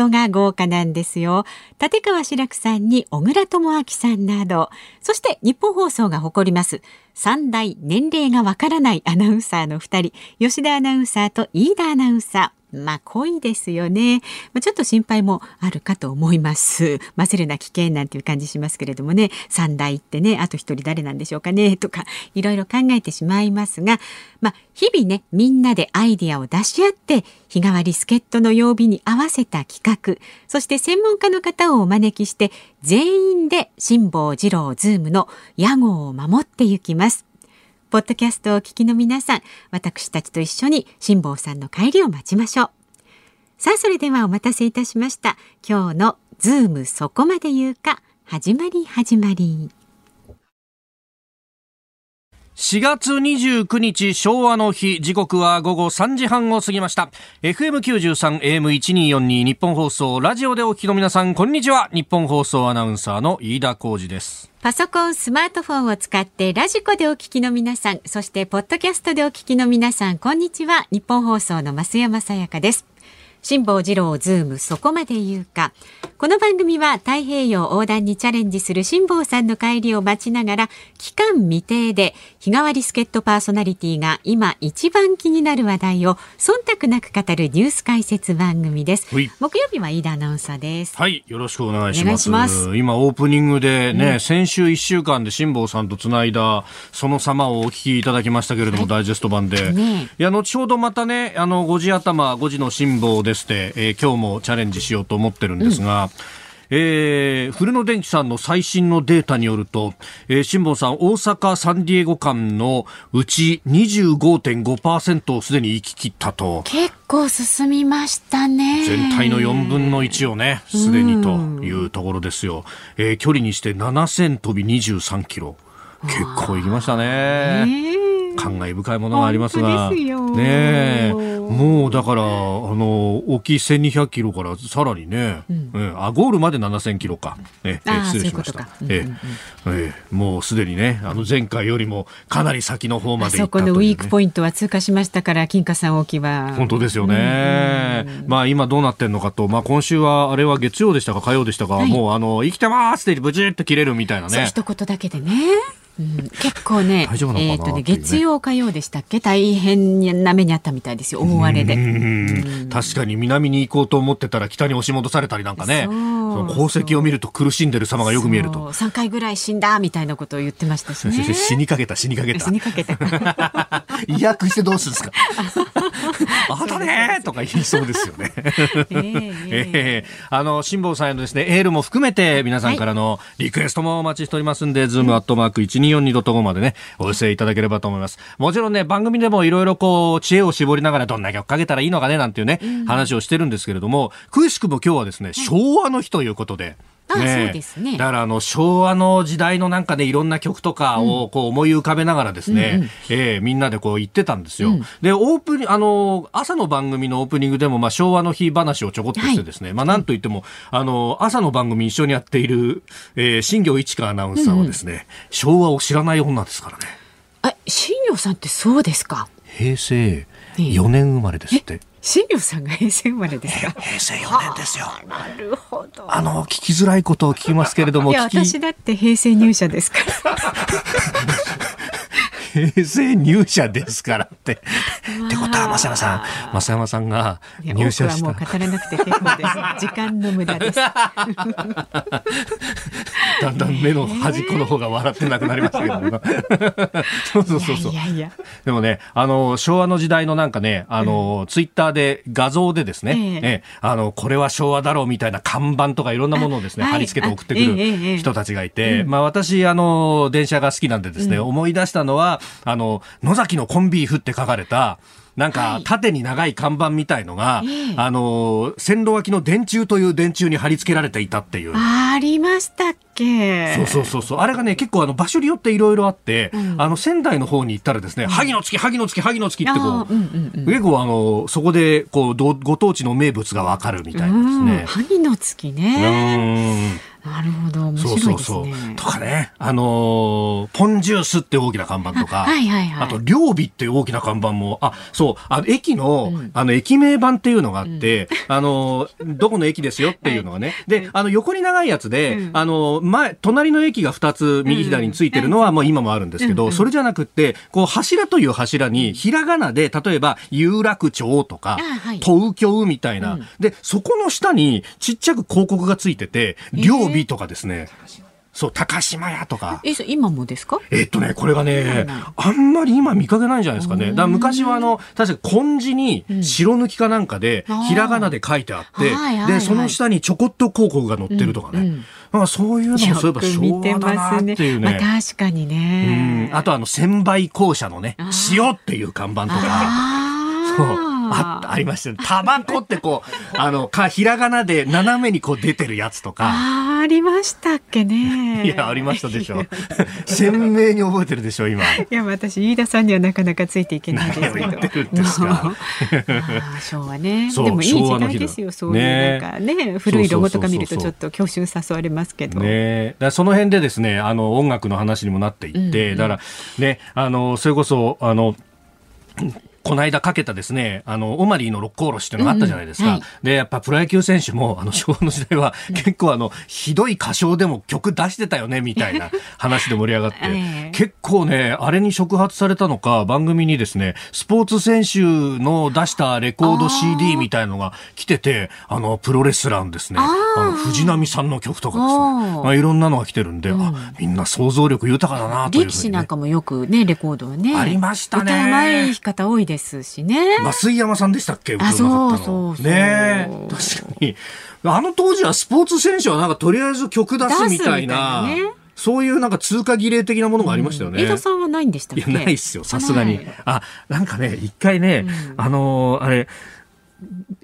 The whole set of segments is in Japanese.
トが豪華なんですよ。立川志らくさんに小倉智昭さんなど。そして日本放送が誇ります。三大年齢がわからないアナウンサーの2人。吉田アナウンサーと飯田アナウンサー。まあ濃いですよね、まあ、ちょっと心配もあるかと思います。混ぜるな危険なんていう感じしますけれどもね。三代ってねあと一人誰なんでしょうかね とかいろいろ考えてしまいますが。まあ日々ねみんなでアイディアを出し合って日替わり助っ人の曜日に合わせた企画。そして専門家の方をお招きして全員で辛坊治郎ズームの屋号を守っていきます。ポッドキャストをお聞きの皆さん、私たちと一緒に辛坊さんの帰りを待ちましょう。さあ、それではお待たせいたしました。今日のズームそこまで言うか、始まり始まり。4月29日昭和の日時刻は午後3時半を過ぎました FM93 AM1242 ニッポン放送ラジオでお聞きの皆さんこんにちはニッポン放送アナウンサーの飯田浩二ですパソコン、スマートフォンを使ってラジコでお聞きの皆さん、そしてポッドキャストでお聞きの皆さん、こんにちは。ニッポン放送の増山さやかです。辛坊治郎ズームそこまで言うか。この番組は太平洋横断にチャレンジする辛坊さんの帰りを待ちながら期間未定で日替わり助っ人パーソナリティが今一番気になる話題を忖度なく語るニュース解説番組です。木曜日は飯田アナウンサーです。はい、よろしくお願いします。ます今オープニングでね、うん、先週一週間で辛坊さんとつないだその様をお聞きいただきましたけれども、はい、ダイジェスト版で、ね、いや後ほどまたねあの5時頭5時の辛坊でして、えー、今日もチャレンジしようと思ってるんですが。うんえー、古野電機さんの最新のデータによると、えー、辛坊さん、大阪サンディエゴ間のうち25.5%をすでに行き切ったと。結構進みましたね。全体の4分の1をね、すでにというところですよ。えー、距離にして7000飛び23キロ。結構行きましたね。感慨深いものがありますが、ねもうだから、あの、沖1200キロからさらにね、うん、えあ、ゴールまで7000キロか。え、え失礼しました。え、え、もうすでにね、あの前回よりもかなり先の方まで行った、ね、そこのウィークポイントは通過しましたから、金華山沖は。本当ですよね。まあ今どうなってんのかと、まあ今週はあれは月曜でしたか火曜でしたか、はい、もうあの、生きてますってブチッと切れるみたいなね。一言だけでね。うん、結構ね、えっ、ー、とね、月曜火曜でしたっけ？大変な目にあったみたいですよ、大荒れで。確かに南に行こうと思ってたら北に押し戻されたりなんかね、航跡を見ると苦しんでる様がよく見えると。3回ぐらい死んだみたいなことを言ってましたし、ね、死にかけた、死にかけた。死にかけた。意訳してどうするんですか？あだねとか言いそうですよね。えー、えー、あの、辛坊さんへのですね、エールも含めて皆さんからのリクエストもお待ちしておりますんで、はい、ズームアットマーク1 2 1242.5までね、お寄せいただければと思います。もちろんね、番組でもいろいろこう、知恵を絞りながらどんな曲かけたらいいのかね、なんていうね、うん、話をしてるんですけれども、くしくも今日はですね、昭和の日ということで、ね、そうですね。だからあの昭和の時代のなんかねいろんな曲とかをこう思い浮かべながらですね、うんうん、えー、みんなでこう言ってたんですよ。うん、でオープニあの朝の番組のオープニングでもまあ昭和の日話をちょこっとしてですね、はい、まあなんといってもあの朝の番組一緒にやっている、えー、新業一華アナウンサーはですね、うんうん、昭和を知らない女ですからね。あ新業さんってそうですか？平成4年生まれですって。新庄さんが平成生まれですか？平成4年ですよ。なるほど。あの聞きづらいことを聞きますけれども。いや私だって平成入社ですから。平成入社ですからって。ってことは、増山さん、増山さんが入社した。もう語らなくて結構です。時間の無駄です。だんだん目の端っこの方が笑ってなくなりましたけど、そうそうそうそう。いやいやでもね、あの、昭和の時代のなんかね、あの、うん、ツイッターで画像でですね、ええあの、これは昭和だろうみたいな看板とかいろんなものをですね、貼り付けて送ってくる人たちがいて、まあ私、あの、電車が好きなんでですね、思い出したのは、あの、野崎のコンビーフって書かれた、なんか縦に長い看板みたいのが、はい、あの線路脇の電柱という電柱に貼り付けられていたっていう。ありましたっけ？そうそうそうそう。あれがね結構あの場所によっていろいろあって、うん、あの仙台の方に行ったらですね、うん、萩の月萩の月萩の月ってこう、うんうんうん、結構あのそこでこうご当地の名物がわかるみたいなですね。萩の月ねなるほど、面白いですね。そうそうそう。とかね、あのー、ポンジュースって大きな看板とか、はいはいはい、あと、両備って大きな看板も、あ、そう、あの駅の、うん、あの、駅名板っていうのがあって、うん、あのー、どこの駅ですよっていうのがね、はい、で、あの、横に長いやつで、うん、あの、前、隣の駅が2つ右左についてるのは、もう今もあるんですけど、それじゃなくて、こう、柱という柱に、ひらがなで、例えば、有楽町とか、東京みたいな、で、そこの下に、ちっちゃく広告がついてて、両備とかですね。そう、高島屋とか。え、今もですか？えっとね、これがね、あんまり今見かけないんじゃないですかね。だ昔はあの、確か漢字に白抜きかなんかで、ひらがなで書いてあって、で、その下にちょこっと広告が載ってるとかね。まあそういうのもそういえば昭和だなっていうね。まあ、確かにね。あとあの、千倍校舎のね、塩っていう看板とか。そう。あありましたね。タバコってこう、あの、か、ひらがなで斜めにこう出てるやつとか。あありましたっけね。いや、ありましたでしょ。鮮明に覚えてるでしょ、今。いや、私、飯田さんにはなかなかついていけないですけど。昭和ね。でもいい時代ですよ、そういうなんかね、古いロゴとか見るとちょっと教習誘われますけど。ねだその辺でですね、あの、音楽の話にもなっていって、だからね、あの、それこそ、あの、この間かけたですね、あの、オマリーの六甲おろしっていうのがあったじゃないですか。うんはい、で、やっぱプロ野球選手も、あの、昭和の時代は結構あの、ひどい歌唱でも曲出してたよね、みたいな話で盛り上がって、結構ね、あれに触発されたのか、番組にですね、スポーツ選手の出したレコード CD みたいなのが来てて、あの、プロレスラーのですね、あの、藤波さんの曲とかですね、まあ、いろんなのが来てるんで、うん、あ、みんな想像力豊かだなという、ね、力士なんかもよくね、レコードはね。ありましたね。歌うまい方多いですしね。増井山さんでしたっけ？あ、そうそうそう。ね確かに。あの当時はスポーツ選手はなんかとりあえず曲出すみたいな。ね、そういうなんか通過儀礼的なものがありましたよね。飯、田、さんはないんでしたっけ？いや、ないっすよ、さすがに。あ、なんかね、一回ね、うん、あのー、あれ、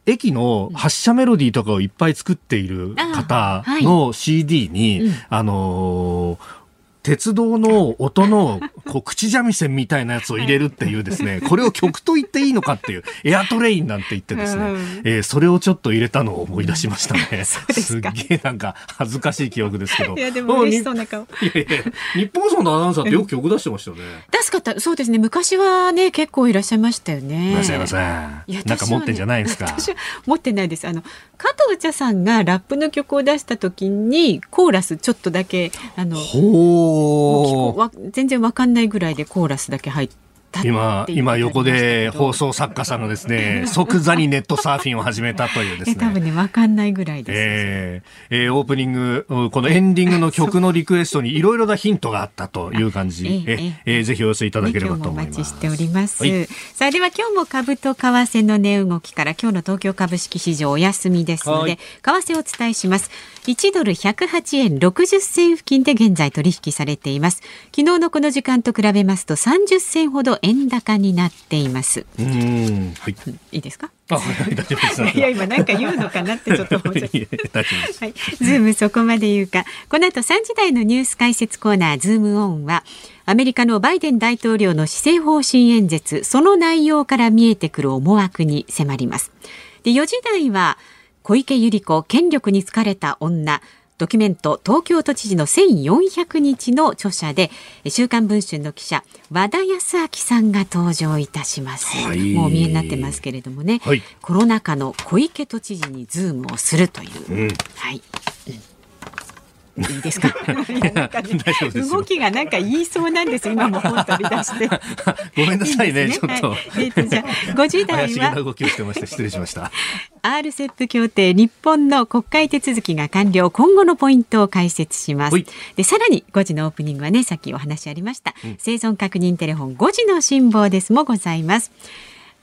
駅の発車メロディーとかをいっぱい作っている方の CD に、あはいうん、あのー鉄道の音のこう口三味線みたいなやつを入れるっていうですね、これを曲と言っていいのかっていう、エアトレインなんて言ってですね、うん、えー、それをちょっと入れたのを思い出しましたね。すげえなんか恥ずかしい記憶ですけど。いや、でも嬉しそうな顔。いやいや、日本放送のアナウンサーってよく曲出してましたよね。出すかった、そうですね。昔はね、結構いらっしゃいましたよね。いらっしゃいません。いや、なんか持ってんじゃないですか。私は持ってないです。あの、加藤茶さんがラップの曲を出した時に、コーラスちょっとだけ、あの、ほわ全然わかんないぐらいでコーラスだけ入って。今、今横で放送作家さんのですね、即座にネットサーフィンを始めたというですね。多分ね、わかんないぐらいです。えー、えー、オープニング、このエンディングの曲のリクエストにいろいろなヒントがあったという感じ。えー、えー、ぜひお寄せいただければと思います。お待ちしております。はい、さあ、では今日も株と為替の値動きから今日の東京株式市場お休みですので、為替をお伝えします。1ドル108円60銭付近で現在取引されています。昨日のこの時間と比べますと30銭ほど円高になっています。うん、はい。いいですか？あ、はい、大丈夫です。いや、今なんか言うのかなってちょっと思っちゃった。はい。ズームそこまで言うか。この後3時台のニュース解説コーナー、ズームオンは、アメリカのバイデン大統領の施政方針演説、その内容から見えてくる思惑に迫ります。で、4時台は、小池百合子権力に憑かれた女ドキュメント東京都知事の1400日の著者で週刊文春の記者和田泰明さんが登場いたします、はい、もう見えになってますけれどもね、はい、コロナ禍の小池都知事にズームをするという、うん、はい、うんいいですか？動きがなんか言いそうなんです今も本取り出して。ごめんなさいね、ね、ちょっと、はい、じゃあ50代は？動きをしてました。失礼しました。RCEP 協定日本の国会手続きが完了今後のポイントを解説します。でさらに5時のオープニングはねさっきお話ありました、うん、生存確認テレフォン5時の辛抱ですもございます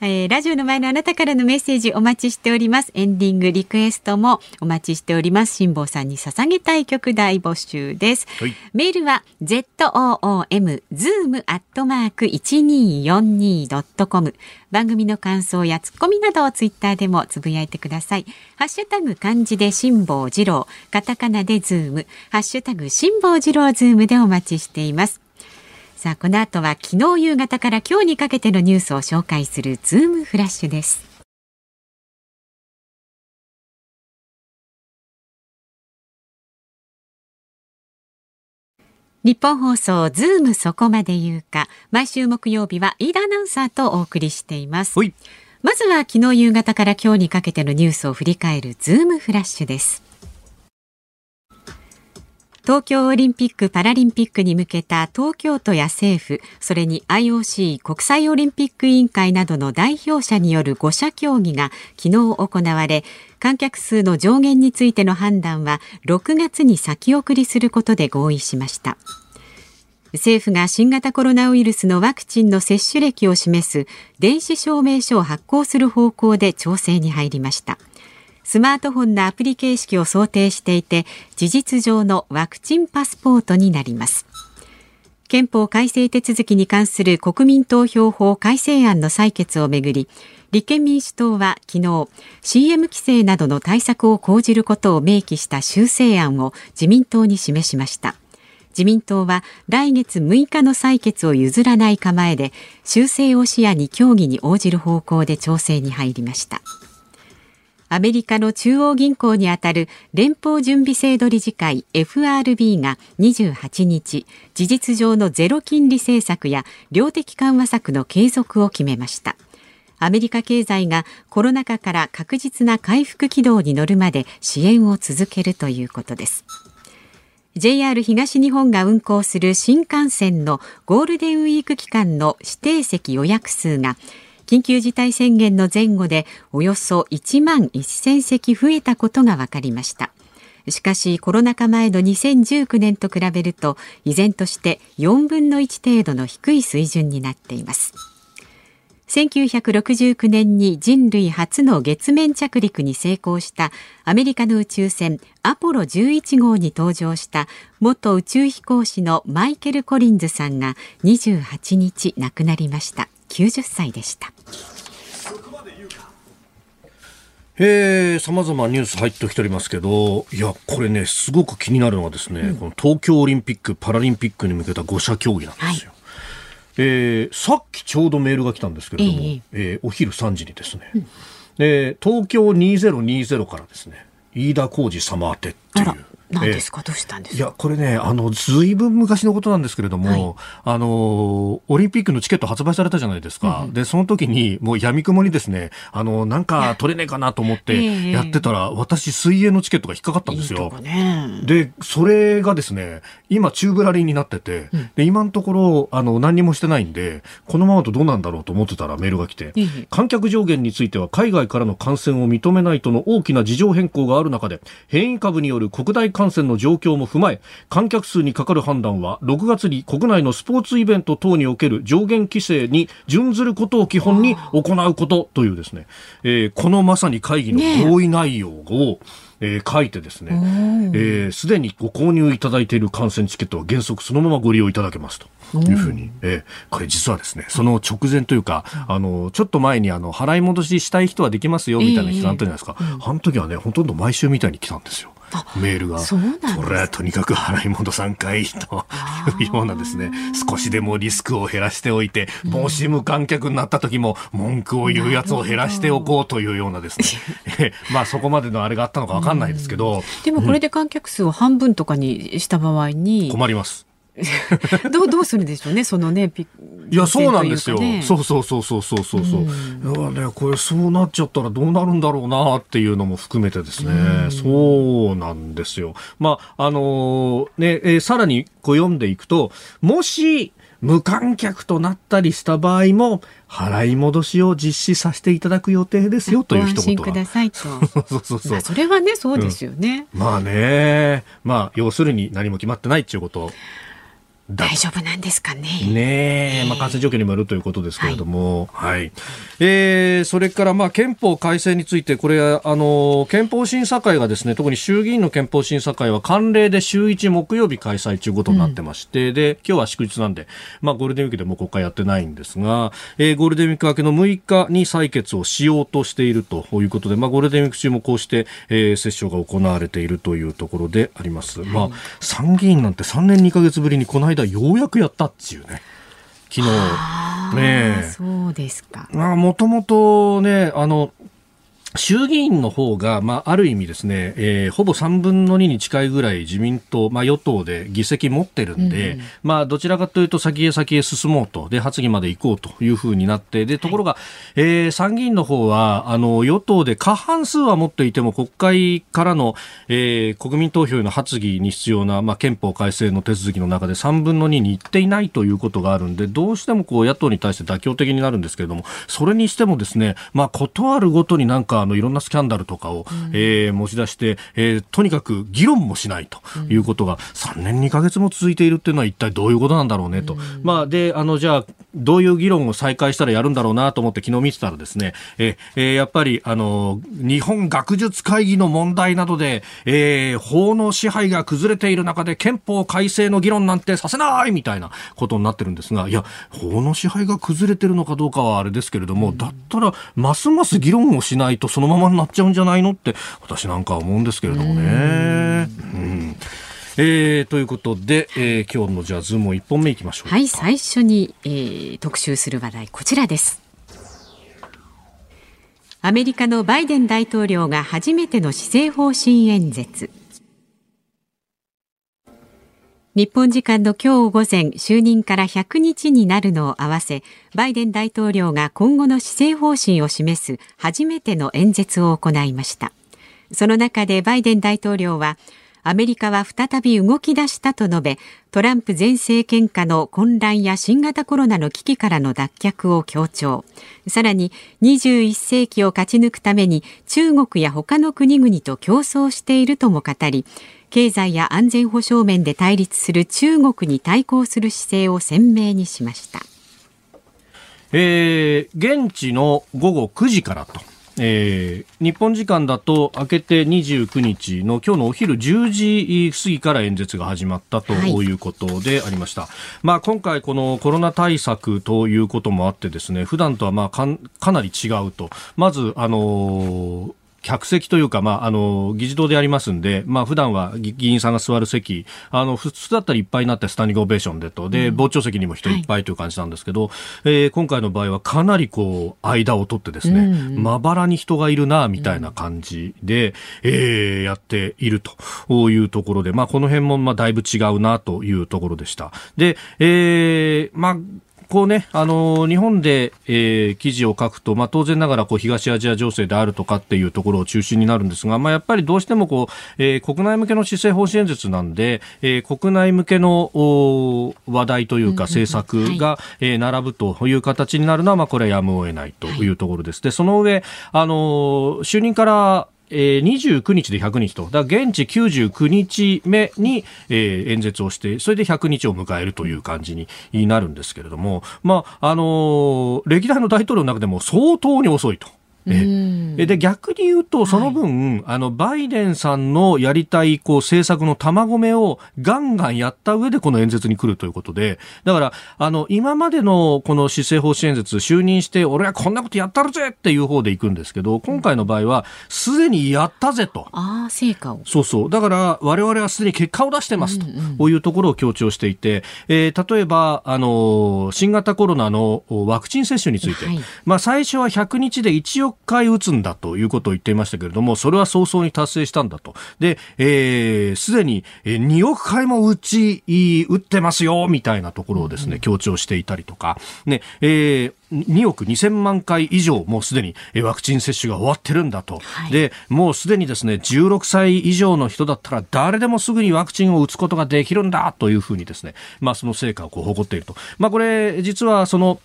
えー、ラジオの前のあなたからのメッセージお待ちしております。エンディングリクエストもお待ちしております。辛坊さんに捧げたい曲大募集です、はい、メールは zoom zoom アットマーク 1242.com 番組の感想やツッコミなどをツイッターでもつぶやいてください。ハッシュタグ漢字で辛坊治郎。カタカナでズーム。ハッシュタグ辛坊治郎ズームでお待ちしていますさあこの後は昨日夕方から今日にかけてのニュースを紹介するズームフラッシュです。ニッポン放送ズームそこまで言うか。毎週木曜日は飯田アナウンサーとお送りしています。まずは昨日夕方から今日にかけてのニュースを振り返るズームフラッシュです東京オリンピック・パラリンピックに向けた東京都や政府それに IOC 国際オリンピック委員会などの代表者による5者協議が昨日行われ観客数の上限についての判断は6月に先送りすることで合意しました。政府が新型コロナウイルスのワクチンの接種歴を示す電子証明書を発行する方向で調整に入りました。スマートフォンのアプリ形式を想定していて事実上のワクチンパスポートになります。憲法改正手続きに関する国民投票法改正案の採決をめぐり立憲民主党は昨日 CM 規制などの対策を講じることを明記した修正案を自民党に示しました。自民党は来月6日の採決を譲らない構えで修正を視野に協議に応じる方向で調整に入りました。アメリカの中央銀行にあたる連邦準備制度理事会 FRB が28日事実上のゼロ金利政策や量的緩和策の継続を決めました。アメリカ経済がコロナ禍から確実な回復軌道に乗るまで支援を続けるということです。JR 東日本が運行する新幹線のゴールデンウィーク期間の指定席予約数が緊急事態宣言の前後でおよそ1万1000席増えたことが分かりました。しかしコロナ禍前の2019年と比べると依然として4分の1程度の低い水準になっています。1969年に人類初の月面着陸に成功したアメリカの宇宙船アポロ11号に登場した元宇宙飛行士のマイケル・コリンズさんが28日亡くなりました。90歳でした。えー、様々ニュース入ってきておりますけど、いや、これね、すごく気になるのはですね、うん、この東京オリンピック・パラリンピックに向けた5者協議なんですよ。はい、えー、さっきちょうどメールが来たんですけれども、えー、えー、お昼3時にですね、うん、えー、東京2020からですね、飯田浩二様宛てっていう、何ですか、どうしたんですいや、これね、あの、ずいぶん昔のことなんですけれども、はい、あの、オリンピックのチケット発売されたじゃないですか。うん、で、その時に、もう闇雲にですね、あの、なんか取れねえかなと思ってやってたら、私、水泳のチケットが引っかかったんですよ。いいね、で、それがですね、今、宙ぶらりんになってて、うん、で、今のところ、あの、何にもしてないんで、このままとどうなんだろうと思ってたらメールが来て、観客上限については海外からの感染を認めないとの大きな事情変更がある中で、変異株による国内感染の状況も踏まえ観客数にかかる判断は6月に国内のスポーツイベント等における上限規制に準ずることを基本に行うことというですね、えー、このまさに会議の合意内容を、ねえー、書いてですね、す、で、にご購入いただいている観戦チケットは原則そのままご利用いただけますと。いうふうに、えー、これ実はですね、その直前というか、あの、ちょっと前にあの、払い戻ししたい人はできますよ、みたいな期間あったじゃないですか。あの時はね、ほとんど毎週みたいに来たんですよ。メールが。それはとにかく払い戻さんかいというようなですね、少しでもリスクを減らしておいて、もし無観客になった時も文句を言うやつを減らしておこうというようなですね、まあそこまでのあれがあったのかわかんないですけど。でもこれで観客数を半分とかにした場合に。困ります。どうどうするでしょうね、そのね、いいや、そうなんですよ。そうそうそうそうそうそう。うん、いやね、これそうなっちゃったらどうなるんだろうなっていうのも含めてですね。うん、そうなんですよ。まあ、あのー、ね、えー、さらにこう読んでいくと、もし、無観客となったりした場合も、払い戻しを実施させていただく予定ですよという一言くださいと。そうそうそう。それはね、そうですよね。うん、まあね、まあ、要するに何も決まってないっていうこと大丈夫なんですかね。ねえ、まあ、感染状況にもよるということですけれども、はい、はい、えー、それからまあ憲法改正について、これあの憲法審査会がですね、特に衆議院の憲法審査会は慣例で週1木曜日開催ということになってまして、うん、で今日は祝日なんで、まあゴールデンウィークでも国会やってないんですが、えー、ゴールデンウィーク明けの6日に採決をしようとしているということで、まあゴールデンウィーク中もこうして、えー、折衝が行われているというところであります。はい、まあ参議院なんて3年2か月ぶりにこの間ようやくやったっていうね。昨日。ねそうですか。もともとね、あの、衆議院の方が、まあ、ある意味ですね、えー、ほぼ3分の2に近いぐらい自民党、まあ、与党で議席持ってるんで、うん、まあ、どちらかというと先へ先へ進もうと、で、発議まで行こうというふうになって、で、ところが、はい、えー、参議院の方は、あの、与党で過半数は持っていても、国会からの、えー、国民投票への発議に必要な、まあ、憲法改正の手続きの中で3分の2に行っていないということがあるんで、どうしてもこう、野党に対して妥協的になるんですけれども、それにしてもですね、まあ、断るごとになんか、あのいろんなスキャンダルとかを、うん、えー、持ち出して、えー、とにかく議論もしないということが3年2か月も続いているっていうのは一体どういうことなんだろうねと。うん、まあ、で、あの、じゃあ、どういう議論を再開したらやるんだろうなと思って昨日見てたらですね、えー、やっぱり、あの、日本学術会議の問題などで、えー、法の支配が崩れている中で憲法改正の議論なんてさせないみたいなことになってるんですが、いや、法の支配が崩れてるのかどうかはあれですけれども、だったら、ますます議論をしないとそのままになっちゃうんじゃないの？って私なんかは思うんですけれどもね。うん。えー、ということで、えー、今日のじゃあズームを一本目いきましょうはい最初に、えー、特集する話題こちらです。アメリカのバイデン大統領が初めての施政方針演説日本時間の今日午前就任から100日になるのを合わせバイデン大統領が今後の施政方針を示す初めての演説を行いました。その中でバイデン大統領はアメリカは再び動き出したと述べトランプ前政権下の混乱や新型コロナの危機からの脱却を強調。さらに21世紀を勝ち抜くために中国や他の国々と競争しているとも語り経済や安全保障面で対立する中国に対抗する姿勢を鮮明にしました。えー、現地の午後9時からと。えー、日本時間だと明けて29日の今日のお昼10時過ぎから演説が始まったということでありました、はい、まあ、今回このコロナ対策ということもあってですね普段とはまあかかなり違うとまずあのー客席というか、まあ、あの、議事堂でありますんで、まあ、普段は議員さんが座る席、あの、普通だったらいっぱいになってスタンディングオベーションでと、で、傍聴席にも人い。っぱいという感じなんですけど、はい、えー、今回の場合はかなりこう、間を取ってですね、まばらに人がいるな、みたいな感じで、うん、えー、やっているというところで、まあ、この辺も、まあ、だいぶ違うな、というところでした。で、えー、まあ、こうね、あの日本で、えー、記事を書くと、まあ、当然ながらこう東アジア情勢であるとかっていうところを中心になるんですが、まあ、やっぱりどうしてもこう、えー、国内向けの施政方針演説なんで、えー、国内向けの話題というか政策が、えー、並ぶという形になるのは、まあ、これはやむを得ないというところです。で、その上、あの就任からえー、29日で100日と、だ現地99日目に、えー、演説をして、それで100日を迎えるという感じになるんですけれども、まあ、あのー、歴代の大統領の中でも相当に遅いと。えで逆に言うと、その分、はい、あのバイデンさんのやりたいこう政策の玉込めをガンガンやった上でこの演説に来るということで、だからあの今までのこの施政方針演説、就任して、俺はこんなことやったるぜっていう方で行くんですけど、今回の場合は、すでにやったぜと。ああ、成果を。そうそう。だから、我々はすでに結果を出してますと、こういうところを強調していて、えー、例えば、あの新型コロナのワクチン接種について、はい、まあ最初は100日で1億億回打つんだということを言っていましたけれども、それは早々に達成したんだと。で、えー、すでに2億回も打ち、打ってますよ、みたいなところをですね、強調していたりとか、ね、えー、2億2000万回以上、もうすでにワクチン接種が終わってるんだと。はい、で、もうすでにですね、16歳以上の人だったら誰でもすぐにワクチンを打つことができるんだというふうにですね、まあその成果をこう誇っていると。まあこれ、実はその、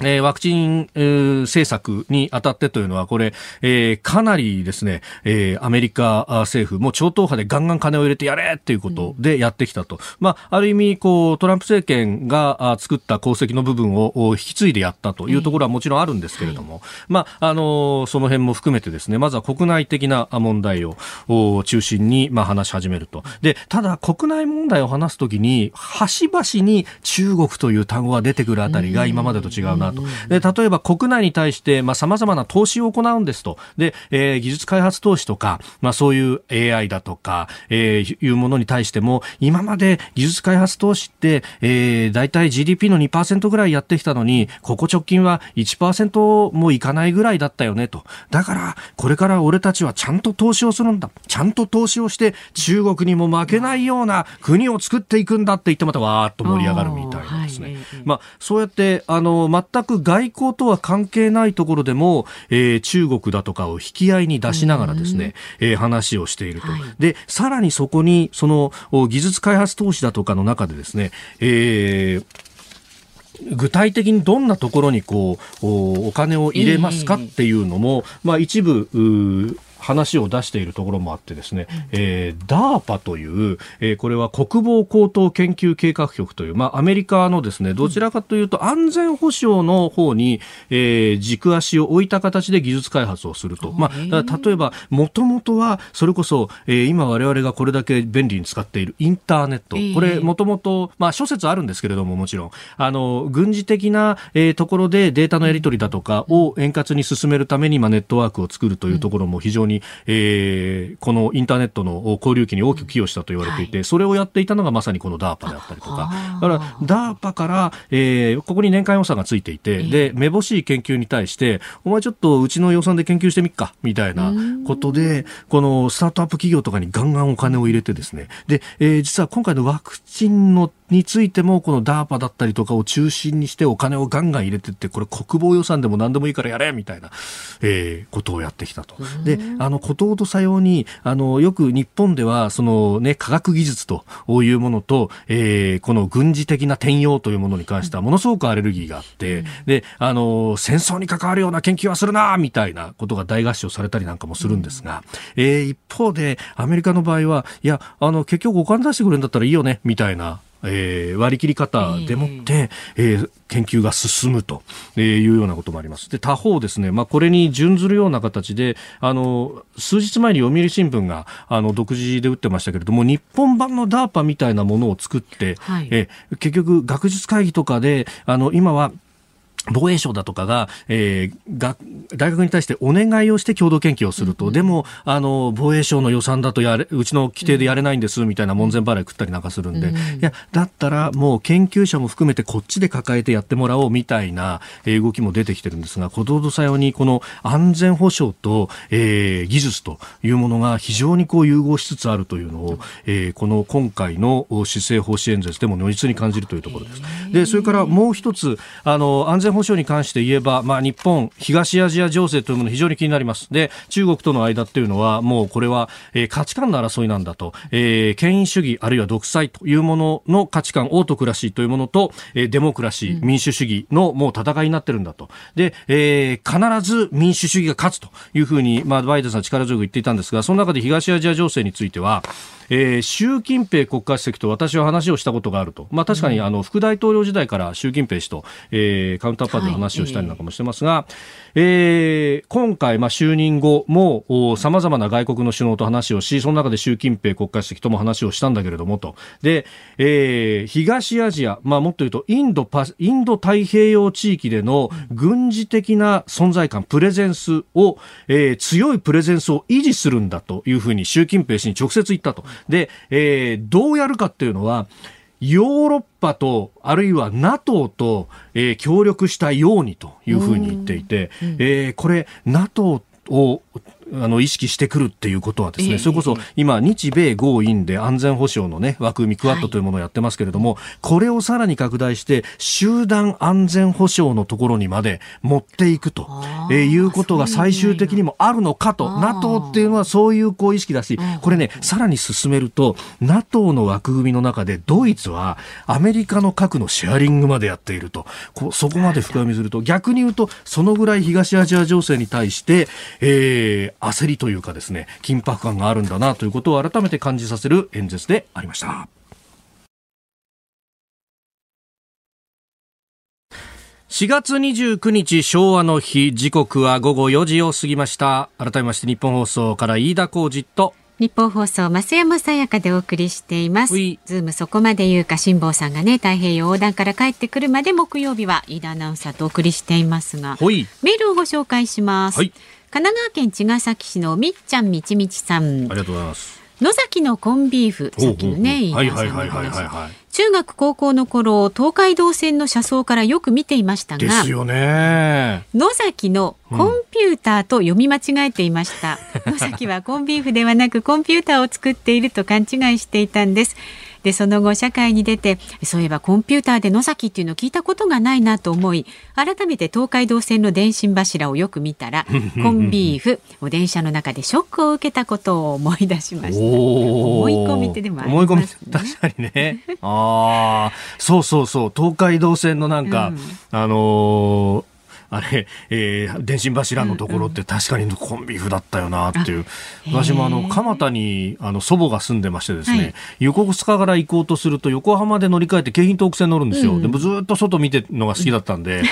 えー、ワクチン、えー、政策にあたってというのは、これ、えー、かなりですね、えー、アメリカ政府も超党派でガンガン金を入れてやれっていうことでやってきたと。うん、まあ、ある意味、こう、トランプ政権が作った功績の部分を引き継いでやったというところはもちろんあるんですけれども、まあ、あのその辺も含めてですね、まずは国内的な問題を中心に、まあ、話し始めると。で、ただ、国内問題を話すときに、端々に中国という単語が出てくるあたりが今までと違うななと。で、例えば国内に対して、まあ、様々な投資を行うんですと。で、えー、技術開発投資とか、まあ、そういう AI だとか、えー、いうものに対しても、今まで技術開発投資って、えー、大体 GDP の2%ぐらいやってきたのに、ここ直近は1%もいかないぐらいだったよねと。だから、これから俺たちはちゃんと投資をするんだ。ちゃんと投資をして、中国にも負けないような国を作っていくんだって言ってまたわーっと盛り上がるみたいなですね。はい、まあ、そうやって、あの、全全く外交とは関係ないところでも、えー、中国だとかを引き合いに出しながらですね、えー、話をしていると、はい、でさらにそこにその技術開発投資だとかの中でですね、えー具体的にどんなところにこうお金を入れますかっていうのも、まあ、一部話を出しているところもあってですね、えー、DARPA という、えー、これは国防高等研究計画局という、まあ、アメリカのですね、どちらかというと安全保障の方に、えー、軸足を置いた形で技術開発をすると。まあ、例えば、もともとは、それこそ、えー、今我々がこれだけ便利に使っているインターネット。これ、もともと、まあ、諸説あるんですけれども、もちろん、あの、軍事的な、えー、ところでデータのやり取りだとかを円滑に進めるために、まあ、ネットワークを作るというところも非常にえー、このインターネットの交流機に大きく寄与したと言われていて、はい、それをやっていたのがまさにこの DARPA であったりとか、だから DARPA から、えー、ここに年間予算がついていて、で、めぼしい研究に対して、お前ちょっとうちの予算で研究してみっか、みたいなことで、このスタートアップ企業とかにガンガンお金を入れてですね、で、えー、実は今回のワクチンのについても、この DARPA だったりとかを中心にしてお金をガンガン入れてって、これ国防予算でも何でもいいからやれみたいな、えー、ことをやってきたと。で、あの、ことごとさように、あの、よく日本では、そのね、科学技術というものと、えー、この軍事的な転用というものに関しては、ものすごくアレルギーがあって、で、あの、戦争に関わるような研究はするなみたいなことが大合唱されたりなんかもするんですが、えー、一方で、アメリカの場合は、いや、あの、結局お金出してくれるんだったらいいよね、みたいな、えー、割り切り方でもって、えー、研究が進むというようなこともあります。で、他方ですね、まあ、これに準ずるような形で、あの、数日前に読売新聞が、あの、独自で打ってましたけれども、日本版の DARPA みたいなものを作って、はい、え結局、学術会議とかで、あの、今は、防衛省だとかが、えー、が大学に対してお願いをして共同研究をすると、うん、でもあの防衛省の予算だとやれうちの規定でやれないんですみたいな門前払い食ったりなんかするんで、うん、いやだったらもう研究者も含めてこっちで抱えてやってもらおうみたいな動きも出てきてるんですが、ことほどさようにこの安全保障と、えー、技術というものが非常にこう融合しつつあるというのを、えー、この今回の施政方針演説でも如実に感じるというところです。でそれからもう一つあの安全保障に関して言えば、まあ、日本、東アジア情勢というもの非常に気になります。で、中国との間っていうのは、もうこれは、えー、価値観の争いなんだと、えー、権威主義あるいは独裁というものの価値観、オートクラシーというものと、えー、デモクラシー、民主主義のもう戦いになってるんだと。で、えー、必ず民主主義が勝つというふうに、まあ、バイデンさん力強く言っていたんですが、その中で東アジア情勢については、えー、習近平国家主席と私は話をしたことがあると、まあ、確かにあの副大統領時代から習近平氏と、えー、カウンターパーで話をしたりなんかもしてますが、はいえー、今回、まあ、就任後もさまざまな外国の首脳と話をしその中で習近平国家主席とも話をしたんだけれどもと。で、えー、東アジア、まあ、もっと言うとインドパインド太平洋地域での軍事的な存在感プレゼンスを、えー、強いプレゼンスを維持するんだというふうに習近平氏に直接言ったと。で、えー、どうやるかっていうのはヨーロッパとあるいは NATO と、えー、協力したようにというふうに言っていて、うん、えー、これ NATO をあの意識してくるっていうことはですね、えー、それこそ今日米豪印で安全保障のね枠組みクワッドというものをやってますけれども、はい、これをさらに拡大して集団安全保障のところにまで持っていくと、えー、いうことが最終的にもあるのかと NATO っていうのはそういうこう意識だしこれねさらに進めると NATO の枠組みの中でドイツはアメリカの核のシェアリングまでやっていると。こそこまで深読みすると。逆に言うとそのぐらい東アジア情勢に対して、えー、焦りというかですね緊迫感があるんだなということを改めて感じさせる演説でありました。4月29日昭和の日時刻は午後4時を過ぎました改めましてニッポン放送から飯田浩司とニッポン放送増山さやかでお送りしています。ズームそこまで言うか辛坊さんがね太平洋横断から帰ってくるまで木曜日は飯田アナウンサーとお送りしていますが、メールをご紹介します。はい神奈川県茅ヶ崎市のみっちゃんみちみちさん。ありがとうございます。ノザキのコンビーフ、さっきのね、はいはいはいはいはい。中学高校の頃、東海道線の車窓からよく見ていましたが、ですよね。野崎のコンピューターと読み間違えていました。うん、野崎はコンビーフではなくコンピューターを作っていると勘違いしていたんです。でその後社会に出てそういえばコンピューターで野崎っていうのを聞いたことがないなと思い改めて東海道線の電信柱をよく見たら コンビーフを電車の中でショックを受けたことを思い出しました。思い込みってでもありますね。確かにね。ああそうそうそう。東海道線のなんか、うん、あのーあれ、えー、電信柱のところって確かにコンビーフだったよなっていう、うんうん、私もあの蒲田にあの祖母が住んでましてですね、はい、横須賀から行こうとすると横浜で乗り換えて京浜東北線乗るんですよ、うん、でもずっと外見てるのが好きだったんで、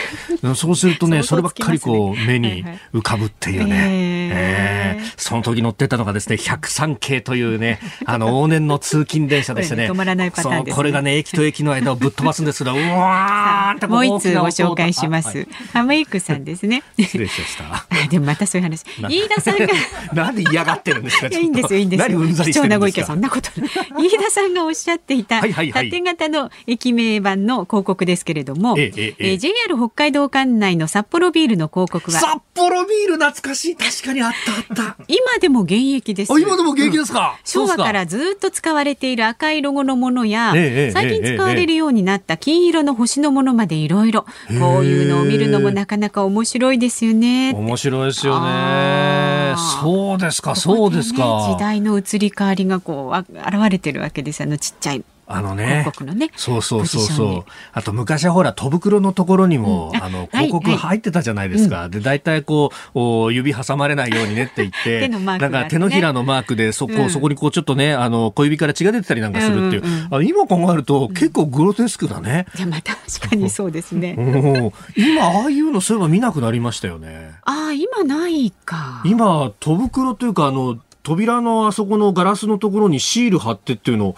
うん、そうするとねそればっかりこう目に浮かぶっていうね、えー、その時乗ってたのがですね103系というね あの往年の通勤電車でしてね止まらないパターン、ね、これがね駅と駅の間をぶっ飛ばすんですけどうわーってもう一つご紹介します。はいイクさんですね。失礼しました。でもまたそういう話。飯田さんが なんで嫌がってるんですか？いいんですよいいんですよ。貴重なご意見そんなこと 飯田さんがおっしゃっていた縦型の駅名版の広告ですけれども、えええ JR 北海道管内の札幌ビールの広告は札幌ビール懐かしい確かにあったあった。今でも現役です。今でも現役ですか？昭和からずっと使われている赤いロゴのものや、最近使われるようになった金色の星のものまでいろいろこういうのを見るのもなかなか面白いですよね。面白いですよね。そうですか、そうですか、時代の移り変わりがこう現れてるわけですあのちっちゃいあのね、ねそうそうそうそう。あと昔はほら、戸袋のところにも、うん、あの、広告入ってたじゃないですか。はいはい、で、大体こう、お指挟まれないようにねって言って、ね、なんか手のひらのマークで、そこ、うん、そこにこうちょっとね、あの、小指から血が出てたりなんかするっていう。うんうんうん、あ今考えると、結構グロテスクだね。いや、まあ確かにそうですね。今、ああいうのそういえば見なくなりましたよね。ああ、今ないか。今、戸袋というか、あの、扉のあそこのガラスのところにシール貼ってっていうの、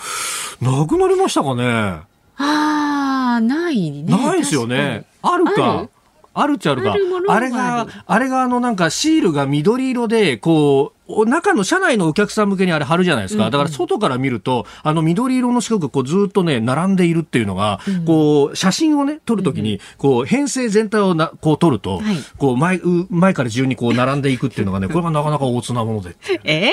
なくなりましたかね？ああ、ないね。ないですよね。あるか。あるっちゃあるか。あれが、あれがあのなんかシールが緑色で、こう、中の車内のお客さん向けにあれ貼るじゃないですか。だから外から見ると、あの緑色の四角がこうずっとね、並んでいるっていうのが、こう、写真をね、撮るときに、こう、編成全体をな、こう撮ると、こう、前、前から順にこう並んでいくっていうのがね、これがなかなか大津なもので。え？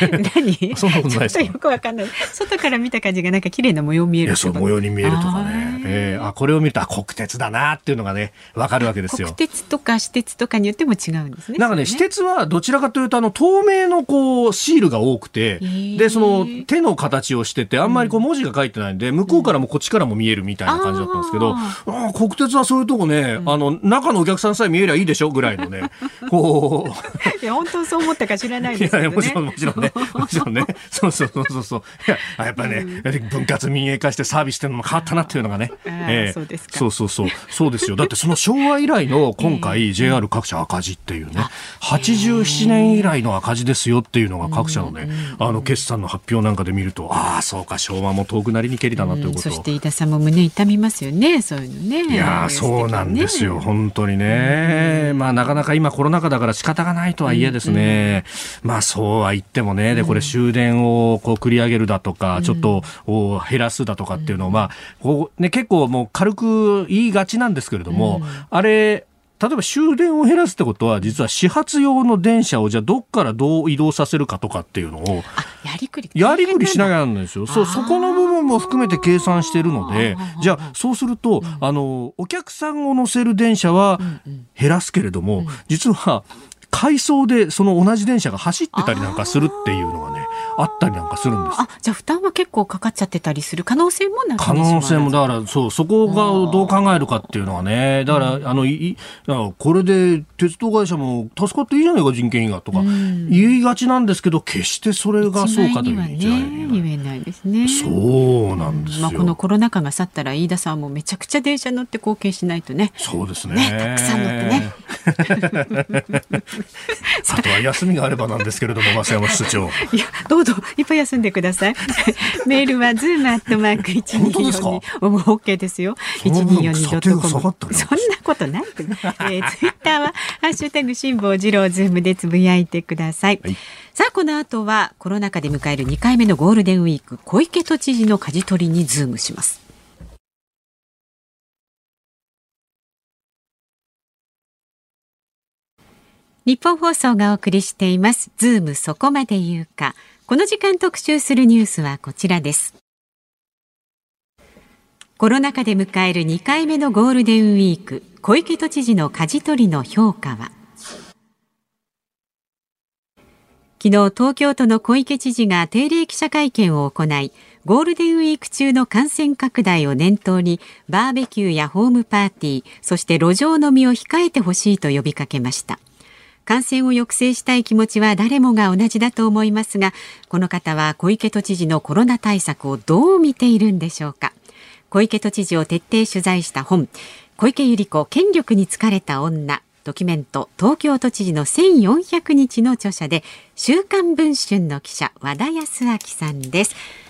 何？そんなことないですよくわかんない。外から見た感じがなんか綺麗な模様見えるそう、模様に見えるとかね。えー、あ、これを見ると、あ、国鉄だなっていうのがね、わかるわけですよ。国鉄とか私鉄とかによっても違うんですね。なんかね、私鉄はどちらかというと、あの、透明のこう、シールが多くて、で、その、手の形をしてて、あんまりこう、文字が書いてないんで、向こうからもこっちからも見えるみたいな感じだったんですけど、あ国鉄はそういうとこね、あの、中のお客さんさえ見えりゃいいでしょぐらいのね、こう。いや、本当そう思ったか知らないですけど、ね、いや、もちろん、もちろんね。もちろんね。そうそうそうそうそう。いや、やっぱね、分割民営化してサービスっていうのも変わったなっていうのがね。えー、そうですそうそうそう。そうですよ。だってその昭和以来の今回 JR 各社赤字っていうね、87年以来の赤字ですよっていうのが各社のね、あの決算の発表なんかで見ると、ああ、そうか、昭和も遠くなりにけりだなということ。そして飯田さんも胸痛みますよね、そういうのね。いや、そうなんですよ。本当にね。まあなかなか今コロナ禍だから仕方がないとはいえですね。まあそうは言ってもよね。で、これ終電をこう繰り上げるだとか、ちょっと減らすだとかっていうのを、まあ、こうね、結構もう軽く言いがちなんですけれども、あれ、例えば終電を減らすってことは実は始発用の電車をじゃあどっからどう移動させるかとかっていうのをやりくり。やりくりしなきゃなんですよ。そうそこの部分も含めて計算しているのでじゃあそうすると、あのお客さんを乗せる電車は減らすけれども、実は回送でその同じ電車が走ってたりなんかするっていうのがねあったりなんかするんです。あじゃあ負担は結構かかっちゃってたりする可能性もな可能性もだからそうそこがどう考えるかっていうのはねだから、あのいこれで鉄道会社も助かっていいじゃないか人件費がとか言いがちなんですけど決してそれがそうかというね。言えないですね。そうなんですまあ、このコロナ禍が去ったら飯田さんもめちゃくちゃ電車乗って貢献しないとね。そうですね、ね、たくさん乗ってね あとは休みがあればなんですけれども、増山室長。いや、どうぞ、いっぱい休んでください。メールは、ズームアットマーク一二四二。もう OK ですよ。一二四二ドットコム。そんなことない。えー、ツイッターは、ハッシュタグ辛坊治郎ズームでつぶやいてください。はい、さあ、この後は、コロナ禍で迎える2回目のゴールデンウィーク、小池都知事の舵取りにズームします。ニッポン放送がお送りしています。ズームそこまで言うか。この時間特集するニュースはこちらです。コロナ禍で迎える2回目のゴールデンウィーク。小池都知事の舵取りの評価は？昨日東京都の小池知事が定例記者会見を行いゴールデンウィーク中の感染拡大を念頭にバーベキューやホームパーティーそして路上飲みを控えてほしいと呼びかけました感染を抑制したい気持ちは誰もが同じだと思いますがこの方は小池都知事のコロナ対策をどう見ているんでしょうか。小池都知事を徹底取材した本小池百合子権力に疲れた女ドキュメント東京都知事の1400日の著者で週刊文春の記者和田康明さんです。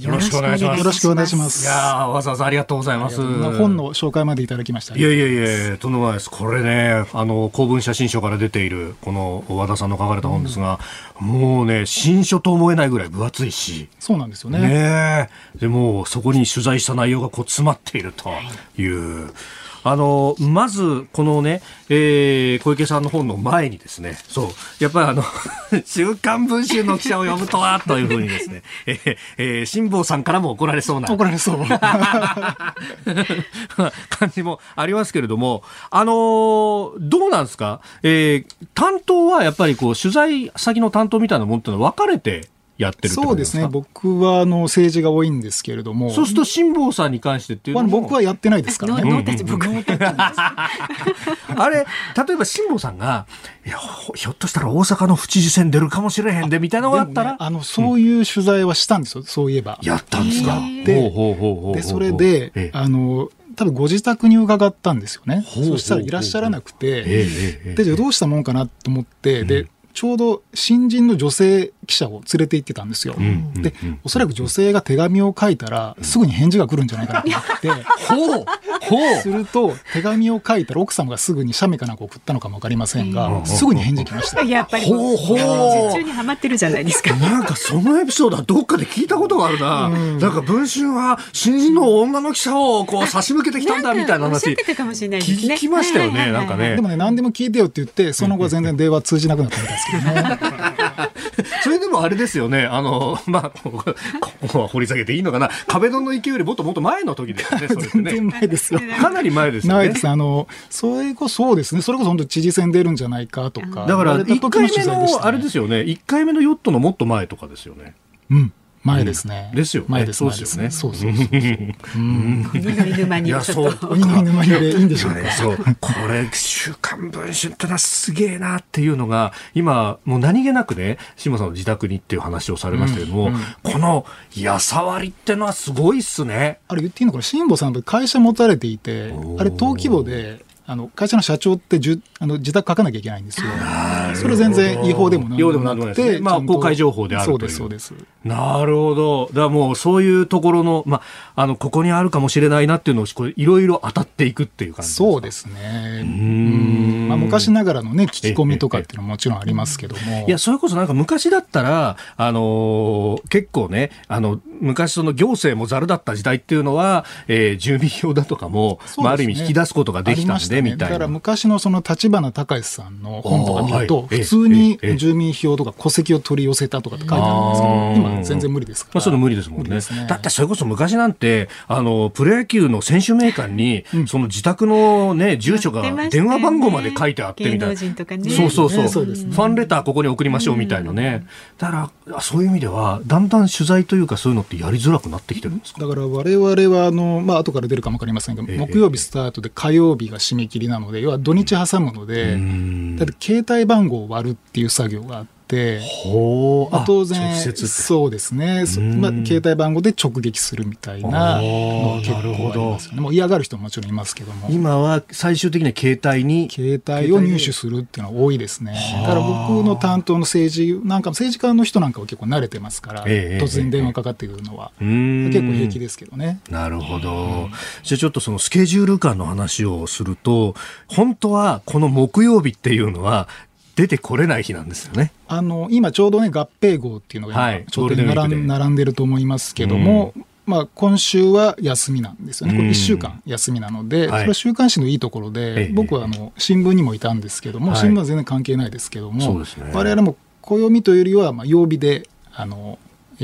よろしくお願いします。よろしくお願いします。いやわざわざありがとうございます。本の紹介までいただきました、いやいやいや、とんでもないです。これね、あの、公文写真書から出ている、この和田さんの書かれた本ですが、うん、もうね、新書と思えないぐらい分厚いし。そうなんですよね。ねでも、そこに取材した内容がこう詰まっているという。はいあのまずこのね、えー、小池さんの本の前にですねそうやっぱりあの 週刊文春の記者を呼ぶとはというふうにですね、えーえー、辛坊さんからも怒られそうな怒られそう。感じもありますけれどもあのー、どうなんですか、えー、担当はやっぱりこう取材先の担当みたいなものってのは分かれてやってるそうですね、僕はあの政治が多いんですけれども、そうすると辛坊さんに関してっていうのも、僕はやってないですからね。ノータッチ、僕あれ、例えば辛坊さんが、いや、ひょっとしたら大阪の府知事選出るかもしれへんでみたいなのがあったら、ね、あのそういう取材はしたんですよ、そういえば。やったんですか？で、でそれで、あの多分ご自宅に伺ったんですよね。そしたらいらっしゃらなくて、で、じゃあどうしたもんかなと思って、で、ちょうど新人の女性記者を連れて行ってたんですよ。うん、で、おそらく女性が手紙を書いたら、すぐに返事が来るんじゃないかなと思って、ほうほうすると、手紙を書いたら奥様がすぐに写メかなんか送ったのかもわかりませんが、すぐに返事来ました。やっぱり、ほうほう中にはまってるじゃないですか。なんかそのエピソードはどっかで聞いたことがあるな。うん、なんか文春は新人の女の記者をこう差し向けてきたんだみたいな話。聞きましたよね、なんかね。でもね、何でも聞いてよって言って、その後全然電話通じなくなったみたいですけどね。それでもあれですよね、あの、まあ、ここは掘り下げていいのかな、壁ドンの勢いよりもっともっと前の時ですね、それね。全然前ですよ。かなり前ですよね。ないです。あの、それこそそうですね、それこそ本当知事選出るんじゃないかとか。だから、1回目の、あれですよね、1回目のヨットのもっと前とかですよね。うん。前ですね。ですよ、前です。そうですよね。そうそうそう。うん。鬼の沼にちょっと。鬼の沼にでいいんでしょうか。そう。これ、週刊文春ってのはすげえなっていうのが、今、もう何気なくね、島さんの自宅にっていう話をされましたけども、この、やさわりってのはすごいっすね。あれ言っていいのかな辛坊さん、会社持たれていて、あれ、登記簿で、あの会社の社長ってじゅあの自宅書かなきゃいけないんですよ。それ全然違法でもなんでもなくて、まあ、公開情報であるそうです、そうです。なるほど。だからもうそういうところの、まあ、あの、ここにあるかもしれないなっていうのを、これいろいろ当たっていくっていう感じそうですね。うん。まあ、昔ながらのね、聞き込みとかっていうのももちろんありますけども。いや、それこそなんか昔だったら、あのー、結構ね、あの、昔その行政もざるだった時代っていうのは、えー、住民票だとかも、ね、まあ、ある意味引き出すことができたんで、みたいな。だから昔のその立花隆さんの本とか見ると、普通に住民票とか戸籍を取り寄せたとかって書いてあるんですけど、今全然無理ですから。まあ、それ無理ですもんね。ね。だってそれこそ昔なんて、あの、プロ野球の選手名鑑に、うん、その自宅のね、住所が電話番号まで書いてあってみたいな。ね、そうそうそう。そうファンレターここに送りましょうみたいなね。だから、そういう意味では、だんだん取材というかそういうのってやりづらくなってきてるんですか？だから我々は、あの、まあ、後から出るかもわかりませんが、えー、木曜日スタートで火曜日が締め切りなので、要は土日挟むので、だって携帯番号を割るっていう作業があって、、まあ、当然そうですね、まあ、携帯番号で直撃するみたいなの結構ありますよね。もう嫌がる人ももちろんいますけども。今は最終的には携帯に携帯を入手するっていうのは多いですね。だから僕の担当の政治なんか政治家の人なんかは結構慣れてますから、えー、突然電話かかってくるのは、えー、結構平気ですけどね。なるほど、じゃあちょっとそのスケジュール感の話をすると本当はこの木曜日っていうのは出てこれない日なんですよね。あの今ちょうどね合併号っていうのが今、ちょうど並ん並んでると思いますけども、うん。まあ、今週は休みなんですよね、これ1週間休みなので、それは週刊誌のいいところで、僕はあの新聞にもいたんですけども、新聞は全然関係ないですけども、われわれも暦というよりは、まあ、曜日であの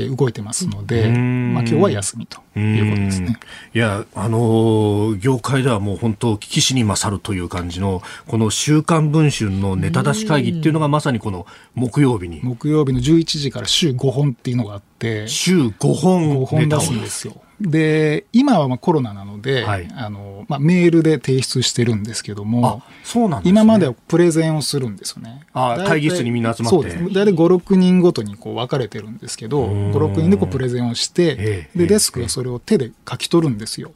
動いてますので、まあ、今日は休みということですね。いや、あの業界ではもう本当、危機死に勝るという感じの、この週刊文春のネタ出し会議っていうのがまさにこの木曜日に。木曜日の11時から週5本っていうのがあって、週5本5本出すんですよ。で今はまあコロナなので、はい、あのまあ、メールで提出してるんですけども、そうなん、ね、今まではプレゼンをするんですよね。あ会議室にみんな集まって。そうです。大体5、6人ごとにこう分かれてるんですけど、5、6人でこうプレゼンをして、で、デスクがそれを手で書き取るんですよ。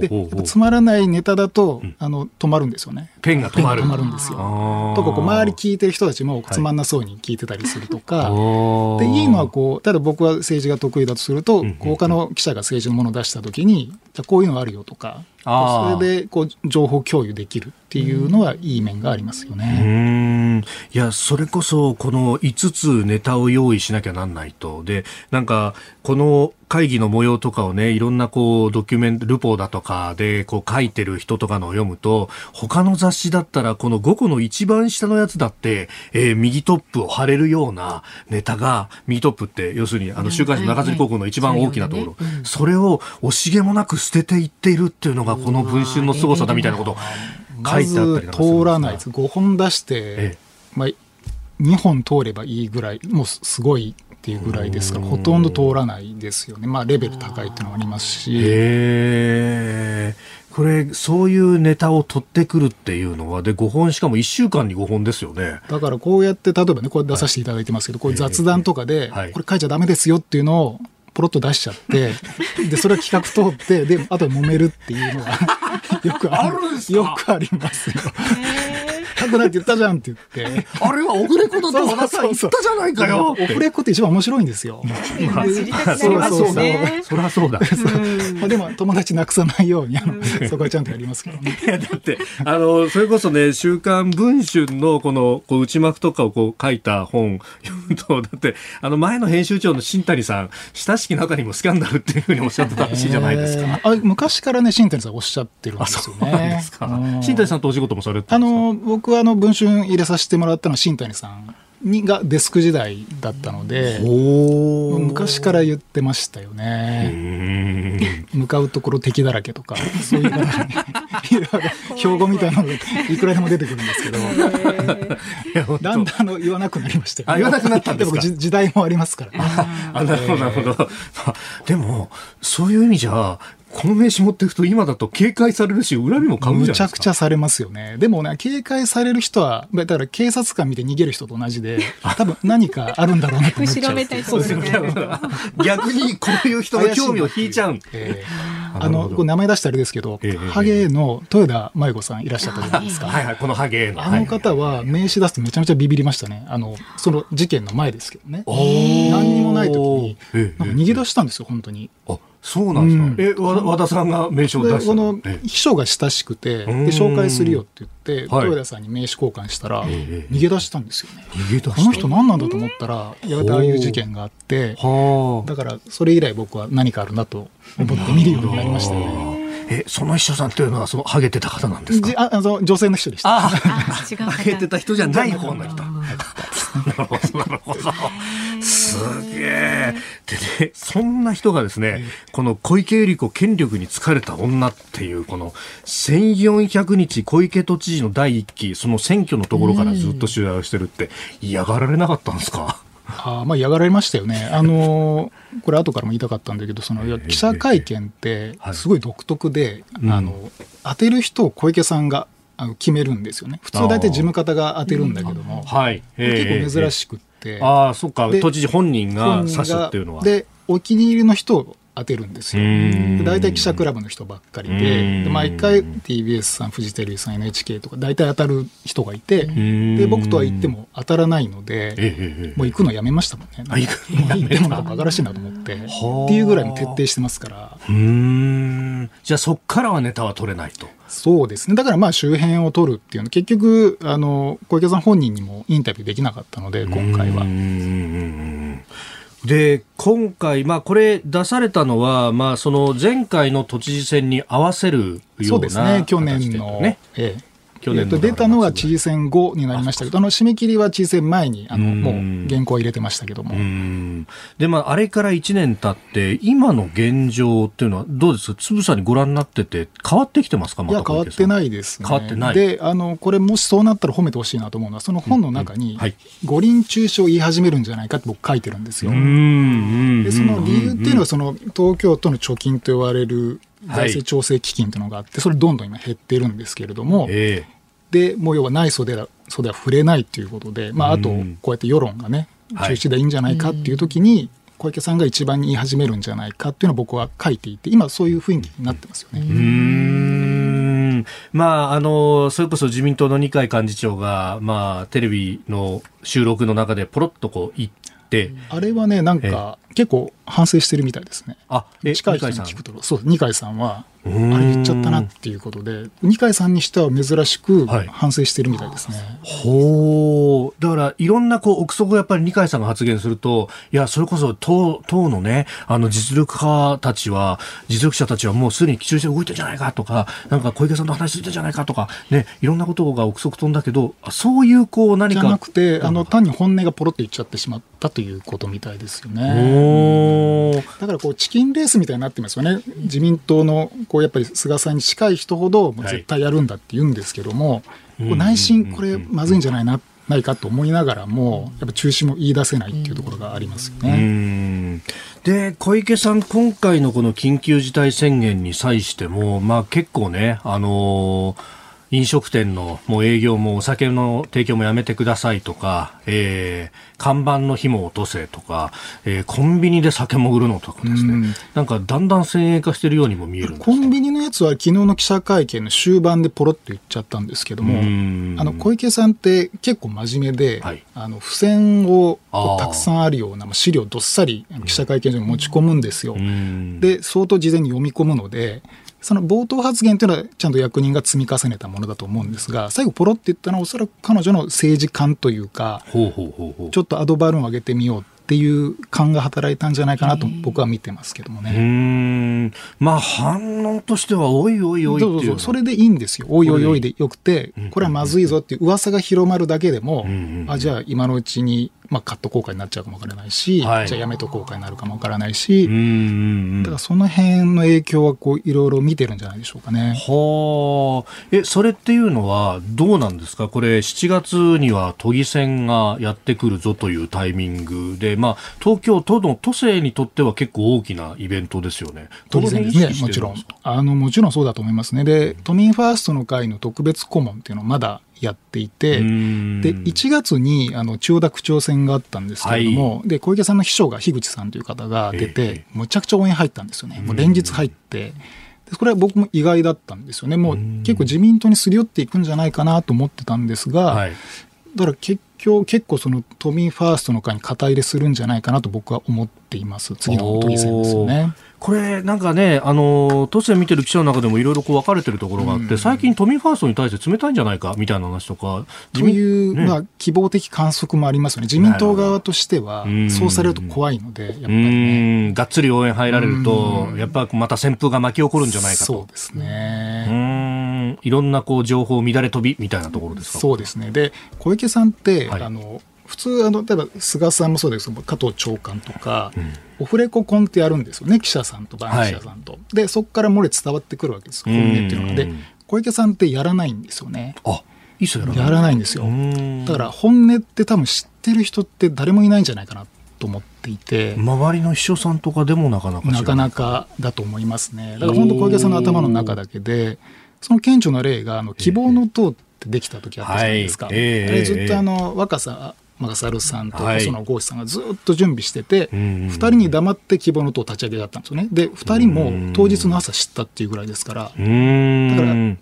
で、つまらないネタだと、あの、止まるんですよね。ペンが止まる。止まるんですよ。とか、こう、周り聞いてる人たちもつまんなそうに聞いてたりするとか、はい、で、いいのはこう、ただ僕は政治が得意だとすると、他の記者が政治のものを出したときに、じゃこういうのあるよとか、それでこう情報共有できるっていうのはいい面がありますよね。いや、それこそこの5つネタを用意しなきゃなんないと。で、なんか、この会議の模様とかをね、いろんなこう、ドキュメント、ルポだとかで、こう書いてる人とかのを読むと、他の雑誌だったら、この5個の一番下のやつだって、えー、右トップを貼れるようなネタが、右トップって、要するに、あの、週刊誌の中吊高校の一番大きなところ、それを惜しげもなく捨てていっているっていうのが、この文春の凄さだみたいなこと書いてあったりまず通らないです。5本出して、ええ、まあ、2本通ればいいぐらい、もうすごいっていうぐらいですから、ほとんど通らないですよね。まあ、レベル高いっていうのもありますし。へこれ、そういうネタを取ってくるっていうのは、で、5本、しかも1週間に5本ですよね。だからこうやって、例えばね、これ出させていただいてますけど、はい、こういう雑談とかで、これ書いちゃだめですよっていうのを、ポロッと出しちゃって、で、それは企画通って、で、あと揉めるっていうのが よくある。よくありますよ。書くなって言ったじゃんって言って。あれはオフレコだと和田さん言ったじゃないかよ。オフレコって一番面白いんですよ。まあ、そりゃそうだ。そりゃそうだ。まあでも友達なくさないように、あの、そこはちゃんとやりますけどね。いや、だって、あの、それこそね、週刊文春のこの、こう、内幕とかをこう書いた本読むと、だって、あの、前の編集長の新谷さん、親しき中にもスキャンダルっていうふうにおっしゃってたらしいじゃないですか。あ昔からね、新谷さんおっしゃってるんですよね。新谷さんとお仕事もされてあの、僕僕はあの文春入れさせてもらったのは新谷さんにがデスク時代だったので昔から言ってましたよね。向かうところ敵だらけとかそういう標語みたいなのがいくらでも出てくるんですけどだんだんあの言わなくなりましたよ、ね、言わなくなったんですか？時代もありますから、あなるほどなるほど。でもそういう意味じゃこの名刺持っていくと今だと警戒されるし、恨みも買うじゃないですか。むちゃくちゃされますよね。でもね、警戒される人は、だから警察官見て逃げる人と同じで、多分何かあるんだろうなと思っちゃう。後ろめたいそうですね。逆にこういう人の興味を引いちゃう。えー、あの、こ名前出したあれですけど、えー、ハゲの豊田真由子さんいらっしゃったじゃないですか。はいはい、このハゲの。あの方は名刺出すとめちゃめちゃビビりましたね。あの、その事件の前ですけどね。何にもない時に、なんか逃げ出したんですよ、本当に。あそうなんですか、うん、え和田さんが名刺を出したこの秘書が親しくて、で紹介するよって言って、豊田さんに名刺交換したら、逃げ出したんですよね。逃げ出この人何なんだと思ったら、やがてああいう事件があって、だからそれ以来僕は何かあるなと思って見るようになりましたね。え、その秘書さんというのは、その、ハゲてた方なんですか？あ、あの、女性の人でした。あ、ハゲてた人じゃない方の人。なるほど、なるほど。すげえ。でね、そんな人がですね、この小池百合子権力に疲れた女っていう、この1400日小池都知事の第一期、その選挙のところからずっと取材をしてるって、嫌がられなかったんですか？あまあ嫌がられましたよね。あのこれ後からも言いたかったんだけど、その記者会見ってすごい独特で、あの当てる人を小池さんが決めるんですよね。普通大体事務方が当てるんだけども、はい、結構珍しくって。ああ、そっか、都知事本人が指すっていうのは。で、お気に入りの人を当てるんですよ。大体記者クラブの人ばっかりで、で毎回 TBS さん、フジテレビさん、NHK とか、大体当たる人がいて、で僕とは言っても当たらないので、もう行くのやめましたもんね。行く行ってもなんか馬鹿らしいなと思って、っていうぐらいも徹底してますから。うんじゃあそっからはネタは取れないと。そうですね。だからまあ周辺を取るっていうの結局、あの、小池さん本人にもインタビューできなかったので、今回は。で今回、まあ、これ出されたのは、まあ、その前回の都知事選に合わせるような、そうですね、去年の、ね。ええ、去年、え出たのが知事選後になりましたけど、あの締め切りは知事選前にあのもう原稿を入れてましたけども。で、まあ、あれから1年経って、今の現状っていうのは、どうです？か、つぶさにご覧になってて、変わってきてますか、ま、いや、変わってないですね。変わってない。で、あのこれ、もしそうなったら褒めてほしいなと思うのは、その本の中に、五輪中傷を言い始めるんじゃないかって僕、書いてるんですよ。で、その理由っていうのは、その東京都の貯金と言われる財政調整基金というのがあって、それどんどん今減ってるんですけれども、えーでもう要はない袖は袖は触れないということで、まあ、あとこうやって世論がね中止でいいんじゃないかっていう時に、小池さんが一番言い始めるんじゃないかっていうのを僕は書いていて今そういう雰囲気になってますよね。うん。まあ、あのそれこそ自民党の二階幹事長が、まあ、テレビの収録の中でポロッとこう言って、あれはねなんか結構反省してるみたいですね。あ近い人に聞くと。そう二階さんはあれ言っちゃったなっていうことで二階さんにしては珍しく反省してるみたいですね。はい、ほう。だからいろんなこう憶測をやっぱり二階さんが発言するといやそれこそ党党のねあの実力派たちは実力者たちはもうすでに中止で動いてるんじゃないかとかなんか小池さんと話してるんじゃないかとかねいろんなことが憶測飛んだけどそういうこう何か。じゃなくてあの単に本音がポロって言っちゃってしまったということみたいですよね。だからこうチキンレースみたいになってますよね。自民党のこうやっぱり菅さんに近い人ほど絶対やるんだって言うんですけども、はい、内心これまずいんじゃないなないかと思いながらもやっぱ中止も言い出せないっていうところがありますよね。で小池さん、今回のこの緊急事態宣言に際しても、まあ、結構ね、あのー飲食店のもう営業もお酒の提供もやめてくださいとか、えー、看板の紐を落とせとか、えー、コンビニで酒潜るのとかですね、ん。なんかだんだん先鋭化しているようにも見えるコンビニのやつは昨日の記者会見の終盤でポロっと言っちゃったんですけども、あの小池さんって結構真面目で、はい、あの付箋をたくさんあるような資料どっさり記者会見場に持ち込むんですよ。で相当事前に読み込むのでその冒頭発言というのはちゃんと役人が積み重ねたものだと思うんですが最後ポロって言ったのはおそらく彼女の政治観というかちょっとアドバルーンを上げてみようっていう感が働いたんじゃないかなと僕は見てますけどもね。うん。まあ反応としてはおいおいおいそうそうそれでいいんですよ。おいおいおいでよくて、これはまずいぞっていう噂が広まるだけでも、あじゃあ今のうちにまあ、カット効果になっちゃうかもわからないし、はい、じゃあやめと効果になるかもわからないし、だからその辺の影響はこういろいろ見てるんじゃないでしょうかね。はあ。え、それっていうのはどうなんですか？これ7月には都議選がやってくるぞというタイミングで、まあ、東京都の都政にとっては結構大きなイベントですよね。都議選ですね、もちろん。あの、もちろんそうだと思いますね。で、都民ファーストの会の特別顧問っていうのはまだやっていて、で1月にあの千代田区長選があったんですけれども、はい、で小池さんの秘書が樋口さんという方が出て、えー、むちゃくちゃ応援入ったんですよね、もう連日入って。でこれは僕も意外だったんですよね、もう結構自民党にすり寄っていくんじゃないかなと思ってたんですが、はい、だから結局、結構その都民ファーストの会に肩入れするんじゃないかなと僕は思っています、次の都議選ですよね。これ、なんかね、あの都政見てる記者の中でもいろいろ分かれてるところがあって、うん、最近、都民ファーストに対して冷たいんじゃないかみたいな話とか、という、ね、まあ、希望的観測もありますよね、自民党側としては、そうされると怖いので、やっぱりね。がっつり応援入られると、やっぱまた旋風が巻き起こるんじゃないかと。そうですね。いろんなこう情報乱れ飛びみたいなところですか？そうですね。で、小池さんって、はい、あの、普通あの例えば菅さんもそうですけど加藤長官とか、うん、オフレココンってやるんですよね記者さんと番記者さんと、はい、でそこから漏れ伝わってくるわけです本音っていうのが。で小池さんってやらないんですよね。あいいっすよやらないんですよ。だから本音って多分知ってる人って誰もいないんじゃないかなと思っていて。周りの秘書さんとかでもなかなかなかなかだと思いますね。だから本当小池さんの頭の中だけでその顕著な例があの希望の党ってできた時あったじゃないですか、はい。えー、あれずっとあの若さマサルさんと細野豪志さんがずっと準備してて、はい、2人に黙って希望の党立ち上げだったんですよね。で、2人も当日の朝知ったっていうぐらいですから、だから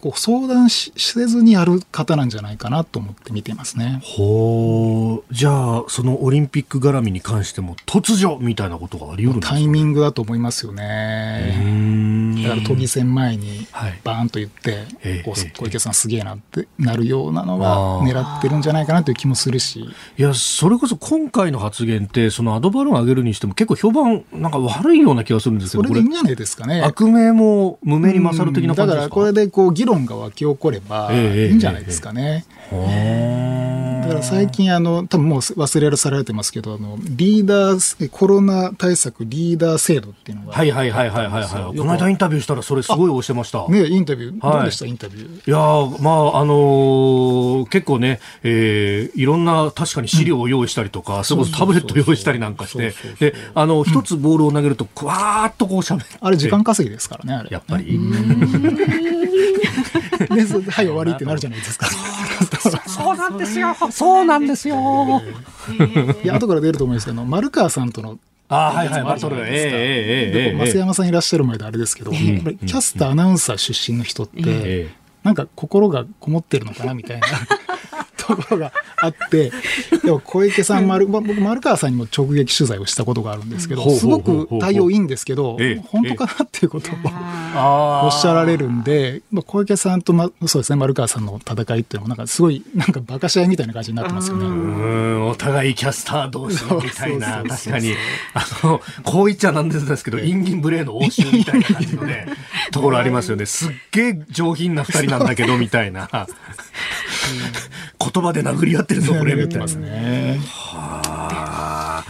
こう相談しせずにやる方なんじゃないかなと思って見ていますね。ほう、じゃあ、そのオリンピック絡みに関しても、突如みたいなことがあり得るんですか、タイミングだと思いますよね。だから都議選前にバーンと言って、はい、小池さんすげえなってなるようなのは狙ってるんじゃないかなという気もするし。いやや、それこそ今回の発言って、そのアドバルーン上げるにしても結構評判、なんか悪いような気がするんですけど、それでいいんじゃないですかね。悪名も無名に勝る的な感じですか、だからこれでこう議論が湧き起こればいいんじゃないですかね。えーえーだから最近あの、多分もう忘れされてますけど、あのリーダー、コロナ対策リーダー制度っていうのが。はいはいはいはいはい、はい。この間インタビューしたらそれすごい押してました。ねインタビュー、どうでした、インタビュー？いやまあ、あのー、結構ね、えー、いろんな確かに資料を用意したりとか、それこそタブレット用意したりなんかして、で、あの、一つボールを投げると、くわーっとこうしゃべって。あれ時間稼ぎですからね、あれ。やっぱり。ね、はい、終わりってなるじゃないですか。そうなんですよ。そうなんですよ。いや、後から出ると思うんですけど、丸川さんとのあはいはい、バトル。ええええ増山さんいらっしゃる前であれですけど、キャスター、アナウンサー出身の人って、なんか心がこもってるのかなみたいなところがあって、でも小池さん、丸僕、丸川さんにも直撃取材をしたことがあるんですけど、すごく対応いいんですけど、本当かなっていうことを おっしゃられるんで、小池さんと、ま、そうですね、丸川さんの戦いっていうのも、なんかすごい、なんか馬鹿し合いみたいな感じになってますよね。うんお互いキャスター同士みたいな、確かに、あの、こう言っちゃなんですけど、インギンブレーの応酬みたいな感じのね、ところありますよね。すっげえ上品な二人なんだけど、みたいな。言葉で殴り合ってるぞ、これ、みたいな。ね。はあ。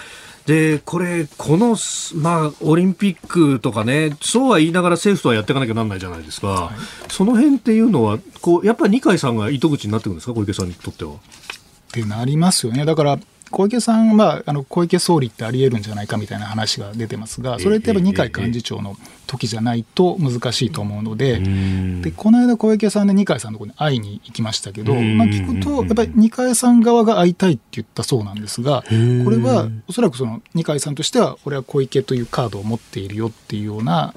で、これ、この、まあ、オリンピックとかね、そうは言いながら政府とはやっていかなきゃなんないじゃないですか。はい、その辺っていうのは、こう、やっぱり二階さんが糸口になってくるんですか、小池さんにとっては。ってなりますよね。だから、小池さんはあの小池総理ってありえるんじゃないかみたいな話が出てますが、それってやっぱ二階幹事長の時じゃないと難しいと思うので、でこの間、小池さんで二階さんのところに会いに行きましたけど、まあ、聞くと、やっぱり二階さん側が会いたいって言ったそうなんですが、これはおそらくその二階さんとしては、俺は小池というカードを持っているよっていうような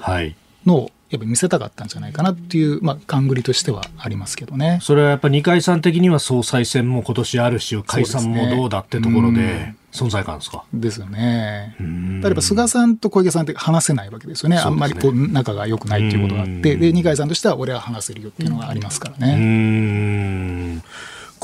のを、やっぱ見せたかったんじゃないかなっていう、まあ、勘繰りとしてはありますけどね。それはやっぱり二階さん的には総裁選も今年あるし、解散もどうだってところで。存在感ですかですよね。例えば菅さんと小池さんって話せないわけですよね。ねあんまりこう仲が良くないっていうことがあって、で、二階さんとしては俺は話せるよっていうのがありますからね。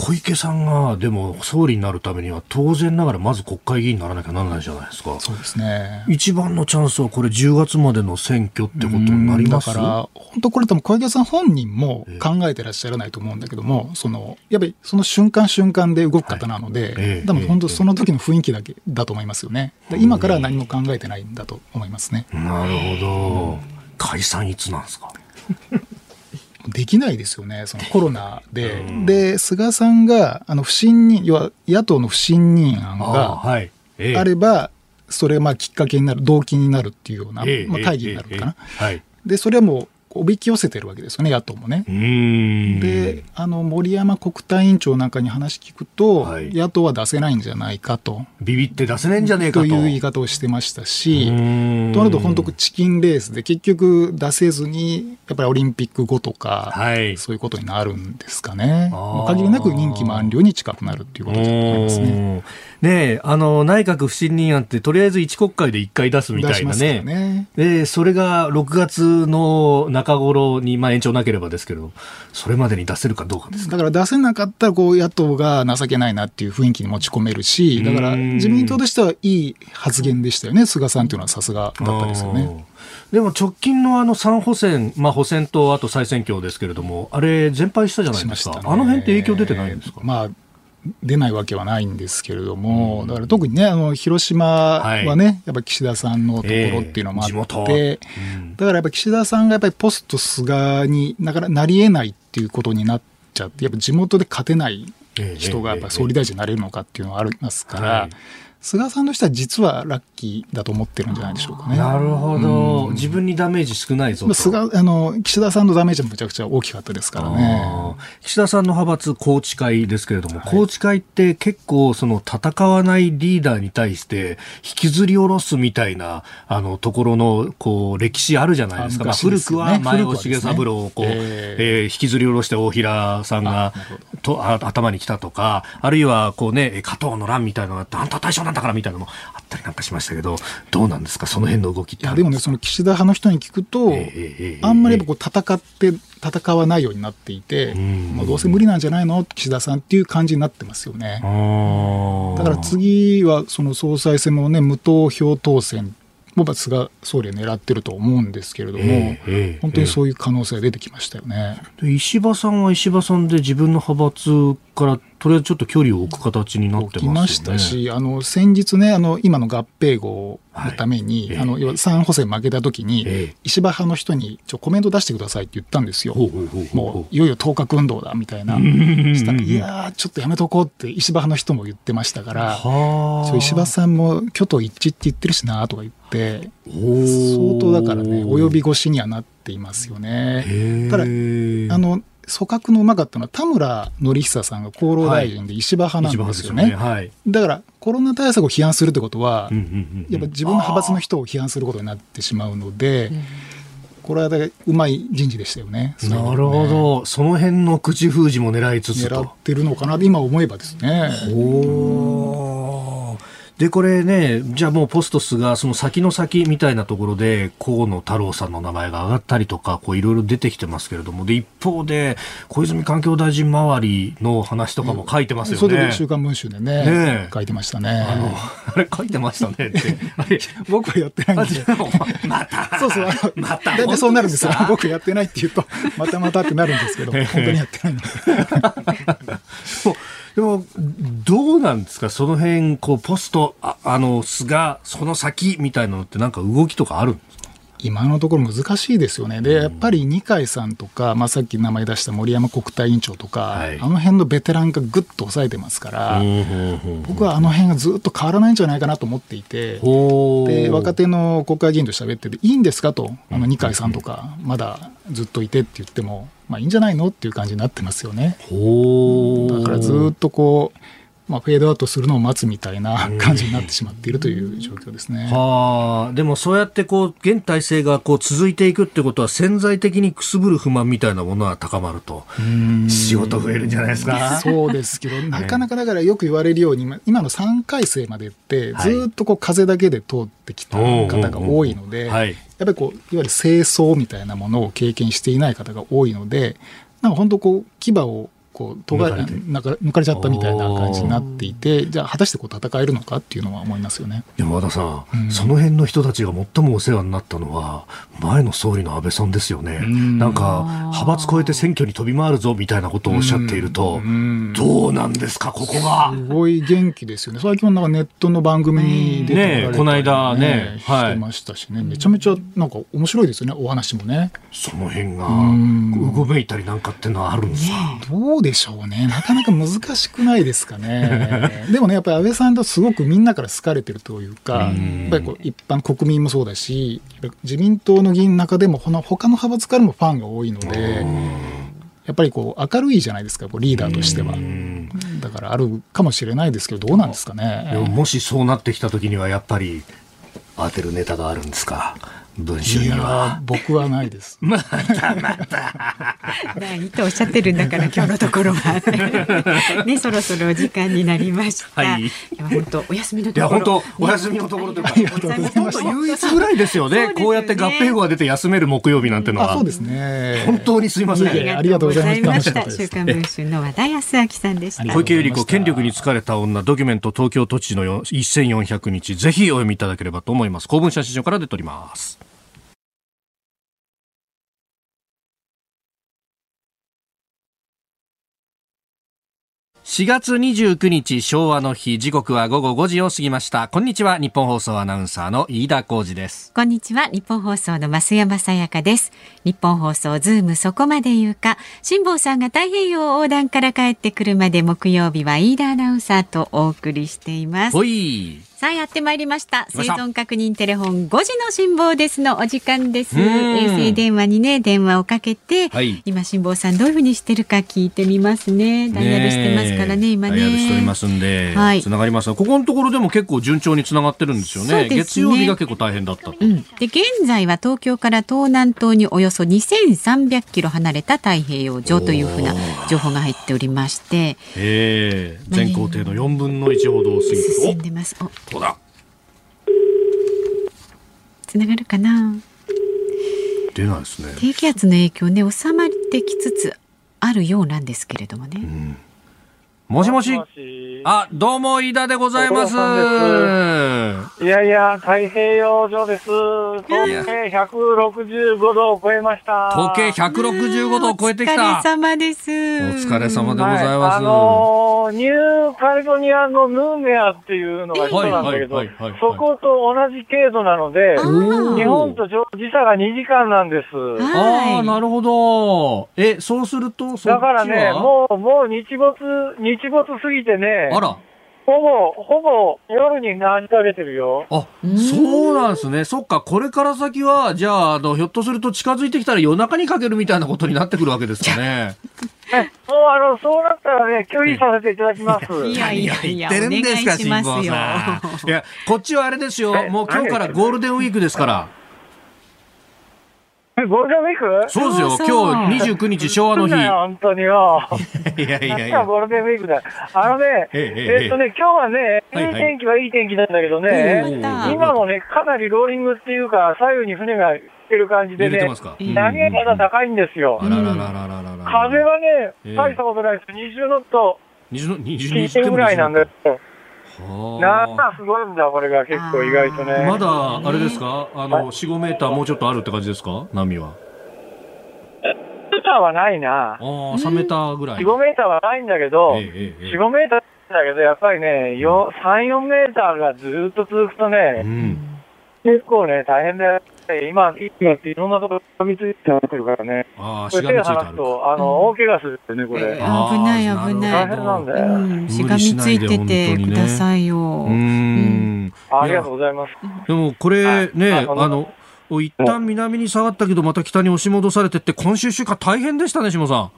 小池さんがでも総理になるためには当然ながらまず国会議員にならなきゃならないじゃないですか。そうですね。一番のチャンスはこれ10月までの選挙ってことになりますだから本当これ多分小池さん本人も考えてらっしゃらないと思うんだけども、そのやっぱりその瞬間瞬間で動く方なので、はい、多分本当その時の雰囲気だけだと思いますよね。今からは何も考えてないんだと思いますね。なるほど。解散いつなんですか？できないですよね、そのコロナで。で、菅さんが、あの、不信任、要は野党の不信任案があれば、それがまあきっかけになる、動機になるっていうような、まあ、会議になるのかな。で、それはもう、おびき寄せてるわけですよね、野党もね。で、あの森山国対委員長なんかに話聞くと、はい、野党は出せないんじゃないかと。ビビって出せないんじゃねえかと。という言い方をしてましたし、となると本当、チキンレースで結局出せずに、やっぱりオリンピック後とか、はい、そういうことになるんですかね。限りなく任期満了に近くなるっていうことだと思いますね。ねあの内閣不信任案ってとりあえず1国会で1回出すみたいなね。ね。でそれが6月の中頃に、まあ、延長なければですけど、それまでに出せるかどうかです。だから出せなかったらこう野党が情けないなっていう雰囲気に持ち込めるし、だから自民党としてはいい発言でしたよね、菅さんというのはさすがだったですよね。でも直近のあの3補選、まあ、補選とあと再選挙ですけれども、あれ、全敗したじゃないですか、ね、あの辺って影響出てないんですか、まあ出ないわけはないんですけれども、だから特にね、あの広島はね、はい、やっぱ岸田さんのところっていうのもあって、えーうん、だからやっぱ岸田さんがやっぱりポスト菅になかなりえないっていうことになっちゃって、やっぱ地元で勝てない人がやっぱ総理大臣になれるのかっていうのはありますから。えーえー菅さんとしては実はラッキーだと思ってるんじゃないでしょうかね。なるほど、うん、自分にダメージ少ないぞと。菅あの岸田さんのダメージもむちゃくちゃ大きかったですからね。岸田さんの派閥宏池会ですけれども、宏池会って結構その戦わないリーダーに対して引きずり下ろすみたいなあのところのこう歴史あるじゃないですか。すね、古くは前尾重三郎をこう、ねえー、えー、引きずり下ろして大平さんがとあ頭に来たとか、あるいはこうね加藤の乱みたいなのがあんた対象なんだからみたいなのもあったりなんかしましたけど、どうなんですか、その辺の動きっていやでもね、その岸田派の人に聞くと、えー、あんまりこう戦って戦わないようになっていて、もうどうせ無理なんじゃないの、岸田さんっていう感じになってますよね。だから次はその総裁選もね、無投票当選も菅総理は狙ってると思うんですけれども、えー、本当にそういう可能性が出てきましたよね、えー、石破さんは石破さんで自分の派閥からとりあえずちょっと距離を置く形になってます、ね、ましたし、あの先日ね、あの今の合併号のために、はい、あの3補選負けたときに、え石破派の人にちょコメント出してくださいって言ったんですよ、もういよいよ当確運動だみたいな、したいやちょっとやめとこうって石破派の人も言ってましたから、石破さんも挙党一致って言ってるしなとか言って、相当だからね、及び腰にはなっていますよね。ただあの組閣のうまかったのは田村典久さんが厚労大臣で石破派なんですよね。はい、ね。はい、だからコロナ対策を批判するってことは、やっぱ自分の派閥の人を批判することになってしまうので、これはうまい人事でしたよね。なるほど、その辺の口封じも狙いつつ狙ってるのかな今思えばですね。で、これね、じゃあもうポストスがその先の先みたいなところで、河野太郎さんの名前が上がったりとか、こういろいろ出てきてますけれども、で、一方で、小泉環境大臣周りの話とかも書いてますよね。それで週刊文春でね、ね書いてましたね。あの、あれ書いてましたねって。あ れ僕はやってないんで。また。そうそう、また。大体そうなるんですよ。僕やってないって言うと、またまたってなるんですけど、本当にやってないん で。でも、どうなんですか、その辺こうポスト、ああの菅、その先みたいなのって、なんか動きとかあるんですか？今のところ難しいですよね、でやっぱり二階さんとか、まあ、さっき名前出した森山国対委員長とか、はい、あの辺のベテランがぐっと抑えてますから、僕はあの辺がずっと変わらないんじゃないかなと思っていて、で若手の国会議員と喋ってて、いいんですかと、あの二階さんとか、まだずっといてって言っても。まあいいんじゃないのっていう感じになってますよね。だからずっとこうまあ、フェードアウトするのを待つみたいな感じになってしまっているという状況ですね。はあ、でもそうやってこう現体制がこう続いていくってことは潜在的にくすぶる不満みたいなものは高まると。仕事増えるんじゃないですか。そうですけど、なかなかだからよく言われるように今の3回生までってずっとこう風だけで通ってきた方が多いので、やっぱりこういわゆる清掃みたいなものを経験していない方が多いので、なんか本当こう牙をこう、とがなんか抜かれちゃったみたいな感じになっていて、じゃあ、果たしてこう戦えるのかっていうのは思いますよね。山田さん、うん、その辺の人たちが最もお世話になったのは、前の総理の安倍さんですよね、ん。なんか、派閥超えて選挙に飛び回るぞみたいなことをおっしゃっていると、どうなんですか、ここが。すごい元気ですよね、最近はなんかネットの番組に出てられたり、ね、この間ね、はい、してましたしね、めちゃめちゃなんか面白いですよね、お話もね。その辺がうごめいたりなんかっていうのはあるんですか、ね、どうでしょうね、なかなか難しくないですかね。でもね、やっぱり安倍さんとすごくみんなから好かれてるというか、やっぱりこう一般国民もそうだし、自民党の議員の中でも、他の派閥からもファンが多いので、やっぱりこう明るいじゃないですか、こうリーダーとしては。だからあるかもしれないですけど、どうなんですかね。もしそうなってきたときには、やっぱり当てるネタがあるんですか。文春には僕はないです。またまた。ないとおっしゃってるんだから 今日のところはねそろそろお時間になりました。はい。いや本当お休みのところ。いや本当お休みのところというか本当唯一ぐらいですよね。こうやって合併後が出て休める木曜日なんてのは。そうですね。本当にすいません。ありがとうございました。週刊文春の和田康明さんでした。小池百合子権力に疲れた女ドキュメント東京都知事の1400日ぜひお読みいただければと思います。公文社市場から出ております。4月29日昭和の日。時刻は午後5時を過ぎました。こんにちは。ニッポン放送アナウンサーの飯田浩司です。こんにちは。ニッポン放送の増山さやかです。ニッポン放送ズームそこまで言うか。辛坊さんが太平洋横断から帰ってくるまで木曜日は飯田アナウンサーとお送りしています。ほいさあやってまいりました。生存確認テレフォン5時の辛坊ですのお時間です。衛星電話にね電話をかけて、はい、今辛坊さんどういうふうにしてるか聞いてみますね。ダイヤルしてますからね今ね。ダイヤルしておりますんで、はい、つながります。ここのところでも結構順調につながってるんですよね、ね、月曜日が結構大変だったうん、で現在は東京から東南東におよそ2300キロ離れた太平洋上というふうな情報が入っておりまして、え。ー、全行程の4分の1ほどを過ぎて。進んでますどうだ？つながるかな？出ないですね。低気圧の影響ね収まってきつつあるようなんですけれどもね、うん。もしもし。あ、どうも、飯田でございます。いやいや、太平洋上です。時計165度を超えました。時計165度を超えてきた。お疲れ様です。お疲れ様でございます。はい、あのー、ニューカレドニアのヌーメアっていうのが人なんだけど、そこと同じ経度なので、日本と時差が2時間なんです。ああ、なるほど。え、そうすると、だからね、もう、もう日没、日日没すぎてね。あら。ほぼ、ほぼ夜に何かけてるよ。あ、そうなんですね。そっか、これから先は、じゃあ、あの、ひょっとすると近づいてきたら夜中にかけるみたいなことになってくるわけですかね。もうあの、そうなったらね、距離させていただきます。いやいやいや、言ってるんですか、辛坊さん。いや、こっちはあれですよ。もう今日からゴールデンウィークですから。ゴールデンウィーク？そうですよ。今日29日昭和の日。本当によ。いやいやいや。ゴールデンウィークだ。あのね、えっとね、今日はね、いい天気はいい天気なんだけどね、今もね、かなりローリングっていうか、左右に船が来てる感じでね、波がまだ高いんですよ。風はね、大したことないです。20ノット。20ノットぐらいなんですよ。なあ、すごいんだ、これが結構意外とね。まだ、あれですか？あの、4、5メーターもうちょっとあるって感じですか？波は。メーターはないな。ああ、3メーターぐらい。4、5メーターはないんだけど、えええ、4、5メーターだけど、やっぱりね、よ3、4メーターがずっと続くとね、うん、結構ね、大変だよ。今、今っていろんなところ飛びついてってるからね。ああ、しがみついてある。と、あの、大怪我するってね、これ。危ない危ない。大変なんだよ。しがみついててくださいよ。うん。ありがとうございます。でも、これね、あの、一旦南に下がったけど、また北に押し戻されてって、今週週間大変でしたね、下さん。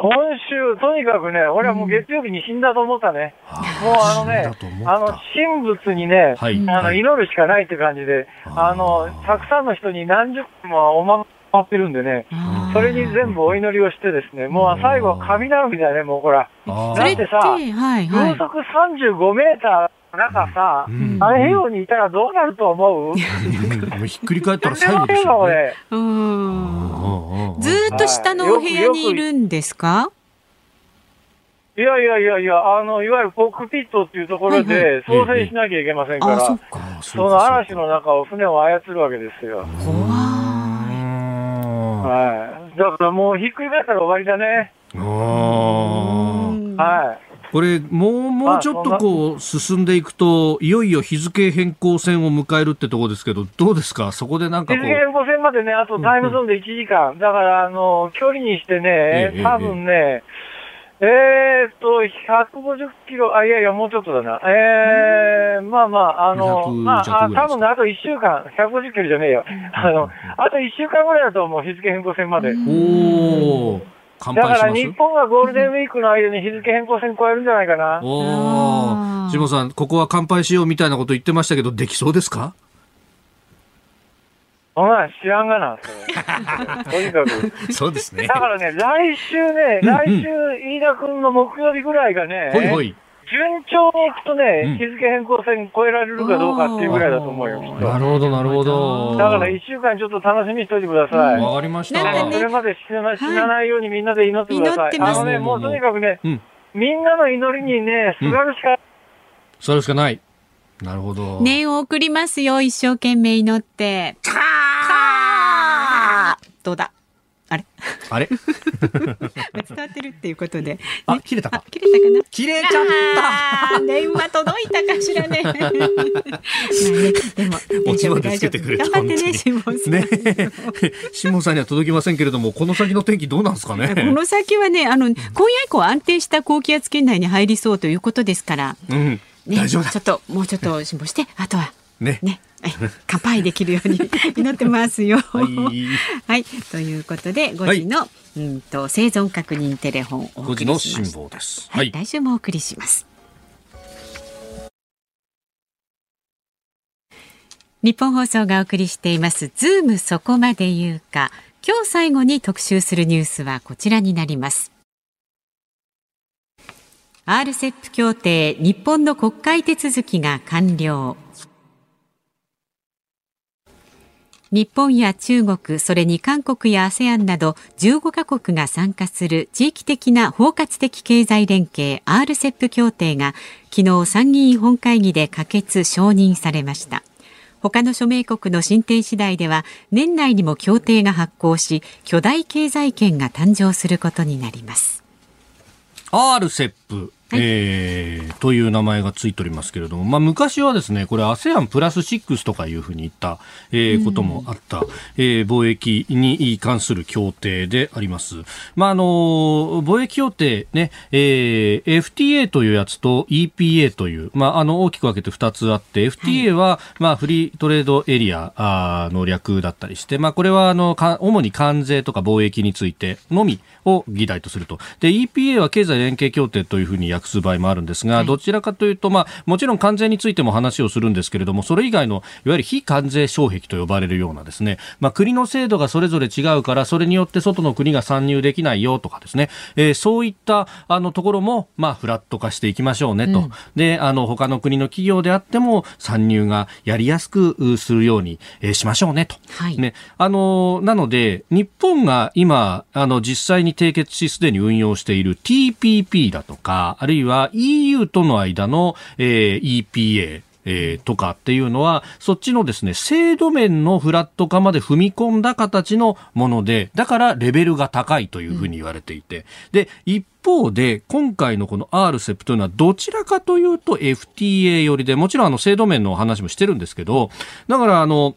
今週、とにかくね、俺はもう月曜日に死んだと思ったね。うん、もうあのね、あの、神仏にね、はい、あの、祈るしかないって感じで、あの、たくさんの人に何十分もおま回ってるんでね、それに全部お祈りをしてですね、もう最後は雷みたいね、もうほら。だってさ、はいはい、風速35メーターなんかさ、うん、あれ平洋にいたらどうなると思う？ひっくり返ったら最後ですよね。ずっと下のお部屋にいるん。ですかいやいやいやいや、あの、いわゆるコックピットっていうところで操船しなきゃいけません。から、そその嵐の中を船を操るわけですよ。はい。だからもうひっくり返ったら終わりだね。はい。これ、もう、もうちょっとこう、進んでいくと、いよいよ日付変更線を迎えるってところですけど、どうですか？そこでなんか日付変更線までね、あとタイムゾーンで1時間。うんうん、だから、あの、距離にしてね、多分ね、えー、っと、150キロ、あ、いやいや、もうちょっとだな。えー、まあまあ、あの、まあ、あ多分ね、あと1週間、150キロじゃねえよ。あの、あと1週間ぐらいだと思う、日付変更線まで。おー。だから日本がゴールデンウィークの間に日付変更線超えるんじゃないかな。おお。下さん、ここは乾杯しようみたいなこと言ってましたけど、できそうですか？お前知らんがな、とにかく。そうですね。だからね、来週ね、来週、飯田君の木曜日ぐらいがね、ほいほい順調にいくとね、日付変更線超えられるかどうかっていうぐらいだと思うよ、なるほど、なるほど。だから一週間ちょっと楽しみにしておいてください。わかりました。それまで死な死なないようにみんなで祈ってください。あのね、もうとにかくね、みんなの祈りにね、すがるしか、それしかない。なるほど。念を送りますよ、一生懸命祈って。どうだあれ？あれ？伝わってるっていうことで、ね、あ、切れたか？切れたかな？切れちゃった 電話届いたかしらね。まあね、でも、大丈夫、大丈夫。頑張ってね、シモンさん。ね。シモンさんには届きませんけれども、この先の天気どうなんですかね？この先はね、あの、今夜以降安定した高気圧圏内に入りそうということですから。うん。ね、大丈夫ちょっと、もうちょっと辛抱して、あとは。ね。ね。乾杯できるように祈ってますよ。はい、はい、ということで5時の、はい、うんと生存確認テレフォンお送りしましです。はい、来週もお送りします。日本放送がお送りしていますズームそこまで言うか。今日最後に特集するニュースはこちらになります。RCEP 協定日本の国会手続きが完了日本や中国、それに韓国や ASEAN など15カ国が参加する地域的な包括的経済連携 RCEP 協定が昨日参議院本会議で可決承認されました。他の署名国の進展次第では年内にも協定が発効し巨大経済圏が誕生することになります。RCEP えー、という名前がついておりますけれども、まあ、昔はですね、これ ASEAN プラス6とかいうふうに言った、えー、こともあった、うん、えー、貿易に関する協定であります。まあ、あの、貿易協定ね、えー、FTA というやつと EPA という、まあ、あの、大きく分けて2つあって、FTA は、まあ、フリートレードエリアの略だったりして、まあ、これは、あの、主に関税とか貿易についてのみを議題とすると。で、EPA は経済連携協定というふうに訳す場合もあるんですが、どちらかというと、まあ、もちろん関税についても話をするんですけれども、それ以外の、いわゆる非関税障壁と呼ばれるようなですね、まあ、国の制度がそれぞれ違うから、それによって外の国が参入できないよとかですね、えー、そういったあのところも、まあ、フラット化していきましょうねと。うん、で、あの、他の国の企業であっても、参入がやりやすくするように、えー、しましょうねと。はい、ね。あの、なので、日本が今、あの、実際に締結しすでに運用している TPP だとか、あるいは EU との間の、えー、EPA、えー、とかっていうのは、そっちのですね、制度面のフラット化まで踏み込んだ形のもので、だからレベルが高いというふうに言われていて、うん、で、一方で、今回のこの RCEP というのはどちらかというと FTA よりで、もちろんあの制度面の話もしてるんですけど、だからあの、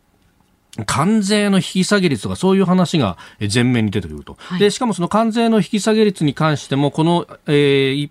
関税の引き下げ率とかそういう話が前面に出てくると。はい、で、しかもその関税の引き下げ率に関しても、この、えー、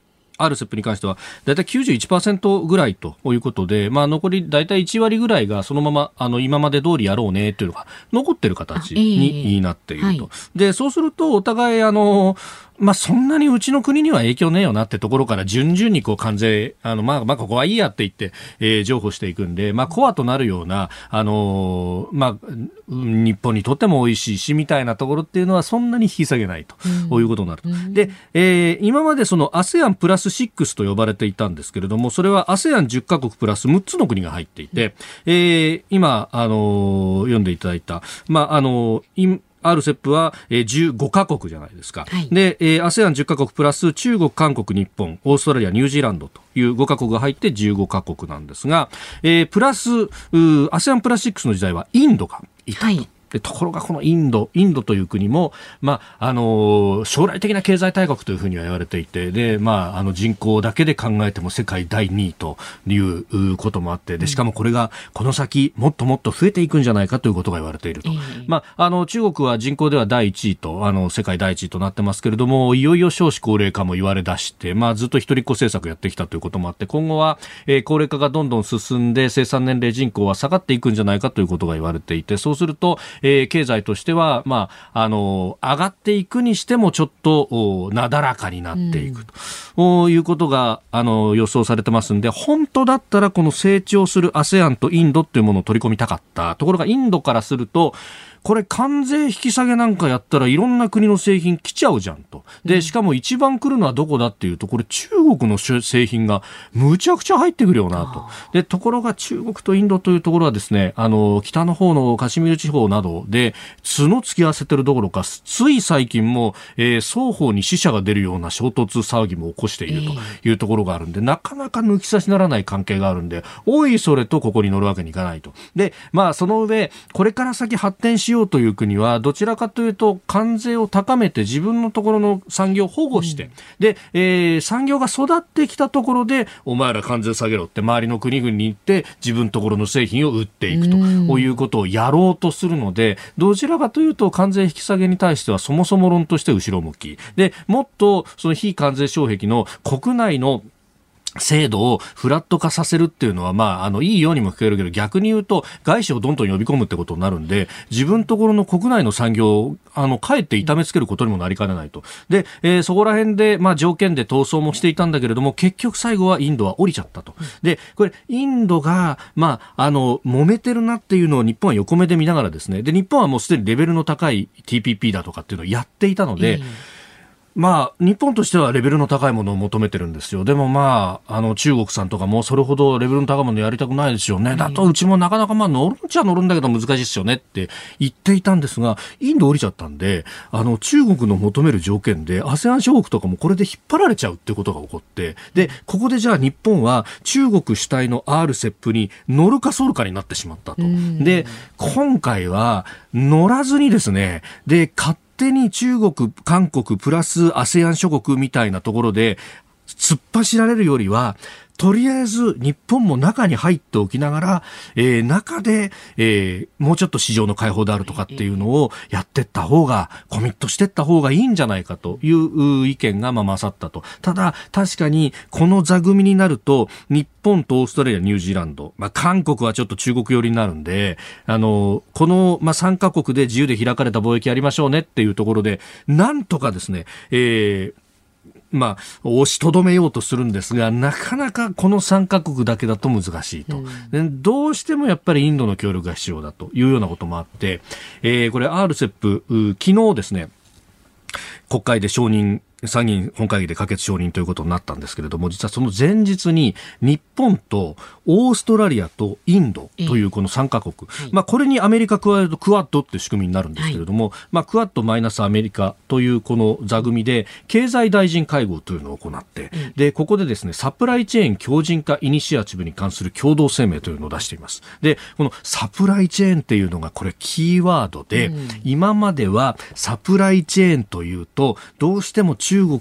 RCEP に関しては、だいたい91%ぐらいということで、まあ、残りだいたい1割ぐらいがそのまま、あの、今まで通りやろうねというのが残ってる形になっていると。で、そうすると、お互い、あの、まあ、そんなにうちの国には影響ねえよなってところから順々にこう関税、あの、まあ、まあ、ここはいいやって言って、えー、譲歩していくんで、まあ、コアとなるような、あのー、まあ、日本にとっても美味しいし、みたいなところっていうのはそんなに引き下げないと、うん、いうことになる。うん、で、えー、今までその ASEAN プラス6と呼ばれていたんですけれども、それは ASEAN10 カ国プラス6つの国が入っていて、えー、今、あのー、読んでいただいた、まあ、あのー、RCEP は15カ国じゃないですか。はい、で、ASEAN10 カ国プラス中国、韓国、日本、オーストラリア、ニュージーランドという5カ国が入って15カ国なんですが、えー、プラス、ASEAN プラス6の時代はインドがいたと。はいでところがこのインド、インドという国も、まあ、あの、将来的な経済大国というふうには言われていて、で、まあ、あの人口だけで考えても世界第2位ということもあって、で、しかもこれがこの先もっともっと増えていくんじゃないかということが言われていると。まあ、あの、中国は人口では第1位と、あの、世界第1位となってますけれども、いよいよ少子高齢化も言われ出して、まあ、ずっと一人っ子政策やってきたということもあって、今後は、えー、高齢化がどんどん進んで、生産年齢人口は下がっていくんじゃないかということが言われていて、そうすると、えー、経済としては、まあ、あの、上がっていくにしてもちょっと、なだらかになっていくと、うん、いうことが、あの、予想されてますんで、本当だったらこの成長する ASEAN とインドっていうものを取り込みたかった。ところがインドからすると、これ関税引き下げなんかやったらいろんな国の製品来ちゃうじゃんと。で、しかも一番来るのはどこだっていうと、これ中国の製品がむちゃくちゃ入ってくるよなと。で、ところが中国とインドというところはですね、あの、北の方のカシミール地方などで角突き合わせてるどころか、つい最近も、えー、双方に死者が出るような衝突騒ぎも起こしているというところがあるんで、なかなか抜き差しならない関係があるんで、おいそれとここに乗るわけにいかないと。で、まあその上、これから先発展しようという国は、どちらかというと、関税を高めて自分のところの産業を保護して、うん、で、えー、産業が育ってきたところで、お前ら関税下げろって周りの国々に行って、自分のところの製品を売っていくと、ういうことをやろうとするので、どちらかというと、関税引き下げに対してはそもそも論として後ろ向き。で、もっと、その非関税障壁の国内の制度をフラット化させるっていうのは、まあ、あの、いいようにも聞こえるけど、逆に言うと、外資をどんどん呼び込むってことになるんで、自分ところの国内の産業を、あの、かえって痛めつけることにもなりかねないと。で、えー、そこら辺で、まあ、条件で闘争もしていたんだけれども、結局最後はインドは降りちゃったと。で、これ、インドが、まあ、あの、揉めてるなっていうのを日本は横目で見ながらですね、で、日本はもうすでにレベルの高い TPP だとかっていうのをやっていたので、まあ、日本としてはレベルの高いものを求めてるんですよ。でもまあ、あの、中国さんとかもそれほどレベルの高いものやりたくないですよね。だとうちもなかなかまあ乗るんちゃ乗るんだけど難しいですよねって言っていたんですが、インド降りちゃったんで、あの、中国の求める条件で、アセアン諸国とかもこれで引っ張られちゃうってことが起こって、で、ここでじゃあ日本は中国主体の RCEP に乗るかソルかになってしまったと。で、今回は乗らずにですね、で、勝手に中国、韓国、プラス ASEAN 諸国みたいなところで、突っ走られるよりは、とりあえず日本も中に入っておきながら、えー、中で、えー、もうちょっと市場の開放であるとかっていうのをやっていった方が、コミットしていった方がいいんじゃないかという意見がまあ勝ったと。ただ、確かにこの座組になると、日本とオーストラリア、ニュージーランド、まあ、韓国はちょっと中国寄りになるんで、あの、この、まあ、3カ国で自由で開かれた貿易やりましょうねっていうところで、なんとかですね、えー、まあ、押しとどめようとするんですが、なかなかこの3カ国だけだと難しいと、うん、どうしてもやっぱりインドの協力が必要だというようなこともあって、えー、これ RCEP、昨日ですね、国会で承認参議院本会議で可決承認ということになったんですけれども、実はその前日に日本とオーストラリアとインドというこの3カ国、はい、まあこれにアメリカ加えるとクワッドっていう仕組みになるんですけれども、はい、まあクワッドマイナスアメリカというこの座組で経済大臣会合というのを行って、で、ここでですね、サプライチェーン強靭化イニシアチブに関する共同声明というのを出しています。で、このサプライチェーンっていうのがこれキーワードで、今まではサプライチェーンというと、どうしても中国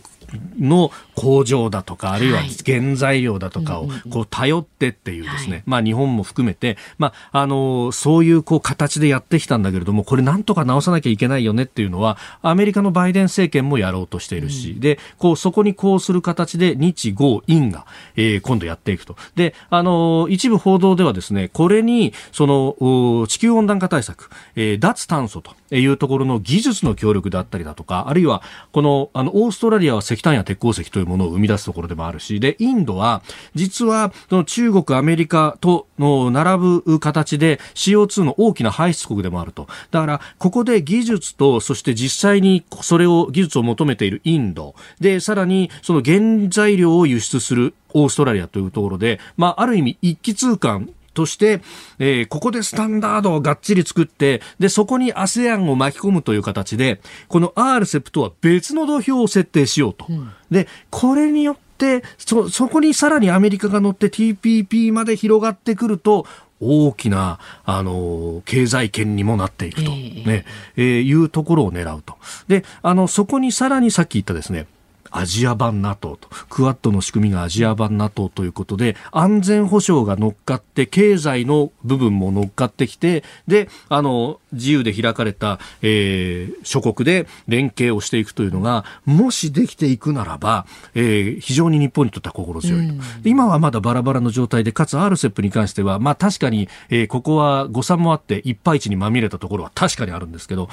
の工場だとか、あるいは原材料だとかをこう頼ってっていうですね、はい、まあ日本も含めて、まああの、そういうこう形でやってきたんだけれども、これなんとか直さなきゃいけないよねっていうのは、アメリカのバイデン政権もやろうとしているし、うん、で、こうそこにこうする形で日豪印が、えー、今度やっていくと。で、あの、一部報道ではですね、これに、その、地球温暖化対策、えー、脱炭素というところの技術の協力であったりだとか、あるいは、この、あの、オーストラリアは石炭や鉄鉱石というものを生み出すところでもあるし、で、インドは、実は、その中国、アメリカとの並ぶ形で CO2 の大きな排出国でもあると。だから、ここで技術と、そして実際にそれを、技術を求めているインド、で、さらに、その原材料を輸出するオーストラリアというところで、まあ、ある意味一気通貫として、えー、ここでスタンダードをがっちり作って、で、そこに ASEAN を巻き込むという形で、この RCEP とは別の土俵を設定しようと。うん、で、これによって、そ、そこにさらにアメリカが乗って TPP まで広がってくると、大きな、あの、経済圏にもなっていくと、ね、えー、いうところを狙うと。で、あの、そこにさらにさっき言ったですね、アジア版 NATO と、クワッドの仕組みがアジア版 NATO ということで、安全保障が乗っかって、経済の部分も乗っかってきて、で、あの、自由で開かれた、えー、諸国で連携をしていくというのが、もしできていくならば、えー、非常に日本にとっては心強いと、うん、今はまだバラバラの状態で、かつ RCEP に関しては、まあ確かに、えー、ここは誤算もあって、いっぱい地にまみれたところは確かにあるんですけど、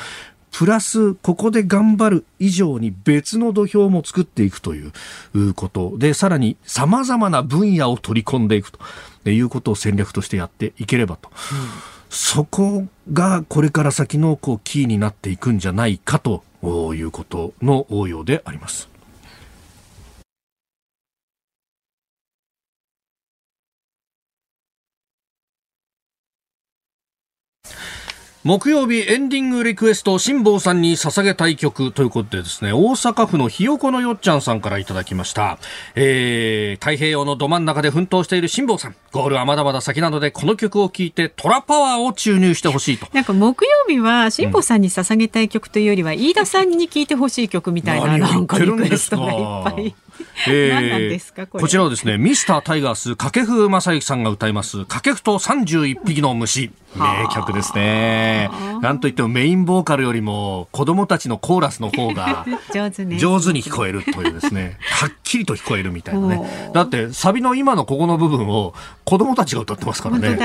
プラス、ここで頑張る以上に別の土俵も作っていくということで、さらに様々な分野を取り込んでいくということを戦略としてやっていければと。うん、そこがこれから先のこうキーになっていくんじゃないかということの応用であります。木曜日エンディングリクエスト辛坊さんに捧げたい曲ということでですね、大阪府のひよこのよっちゃんさんからいただきました。えー、太平洋のど真ん中で奮闘している辛坊さん。ゴールはまだまだ先なので、この曲を聴いてトラパワーを注入してほしいと。なんか木曜日は辛坊さんに捧げたい曲というよりは、うん、飯田さんに聴いてほしい曲みたいな、なんかリクエストがいっぱい。えー、ここちらはですね、ミスタータイガース、掛布正幸さんが歌います、掛布と31匹の虫。名曲ですね。なんといってもメインボーカルよりも子供たちのコーラスの方が 上手,、ね、上手に聞こえるというですね、はっきりと聞こえるみたいなね。だってサビの今のここの部分を子供たちが歌ってますからね。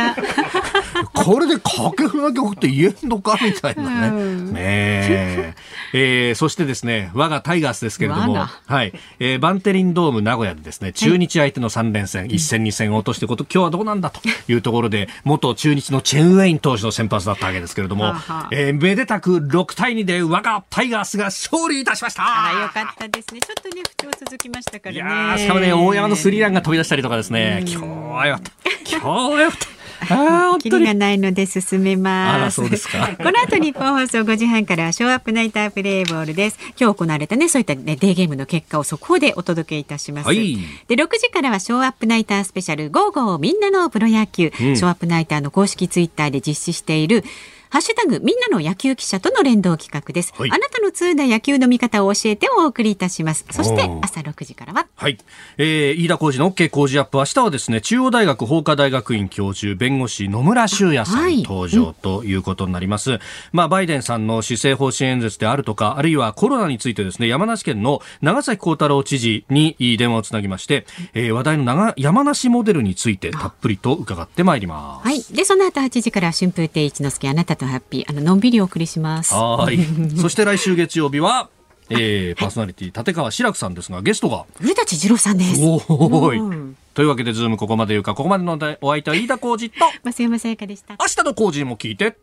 これで掛布の曲って言えんのかみたいなね。ねええー、そしてですね、我がタイガースですけれども、はい、えー、バンテリンドーム名古屋でですね、中日相手の3連戦、1戦2戦を落としてこと、今日はどうなんだというところで、元中日のチェンウェイン投手の先発だったわけですけれども、えー、めでたく6対2で我がタイガースが勝利いたしましたあよかったですね。ちょっとね、不調続きましたからね。いやしかもね、大山のスリーランが飛び出したりとかですね、今日はよかった。今日はよかった。あキリがないので進めます。そうですか。この後日本放送5時半からショーアップナイタープレイボールです。今日行われたね、そういったね、デーゲームの結果を速報でお届けいたします。はい、で、6時からはショーアップナイタースペシャル、ゴーゴーみんなのプロ野球、うん、ショーアップナイターの公式ツイッターで実施しているハッシュタグみんなの野球記者との連動企画です、はい、あなたの通な野球の見方を教えてお送りいたします。そして朝6時からは。はい、えー、飯田浩二の OK 工事アップ明日はですね中央大学法科大学院教授弁護士野村修也さん登場ということになります、はいうん、まあバイデンさんの施政方針演説であるとかあるいはコロナについてですね山梨県の長崎幸太郎知事に電話をつなぎまして、えー、話題の長山梨モデルについてたっぷりと伺ってまいります。はい。でその後8時から春風亭一之輔あなたとハッピーあののんびりお送りします。はい。そして来週月曜日はえー、パーソナリティ立川志らくさんですがゲストが。古舘二郎さんです。おい、うん、というわけでズームここまで言うかここまでのお相手は飯田浩二と増山さやかでした。明日の浩二も聞いて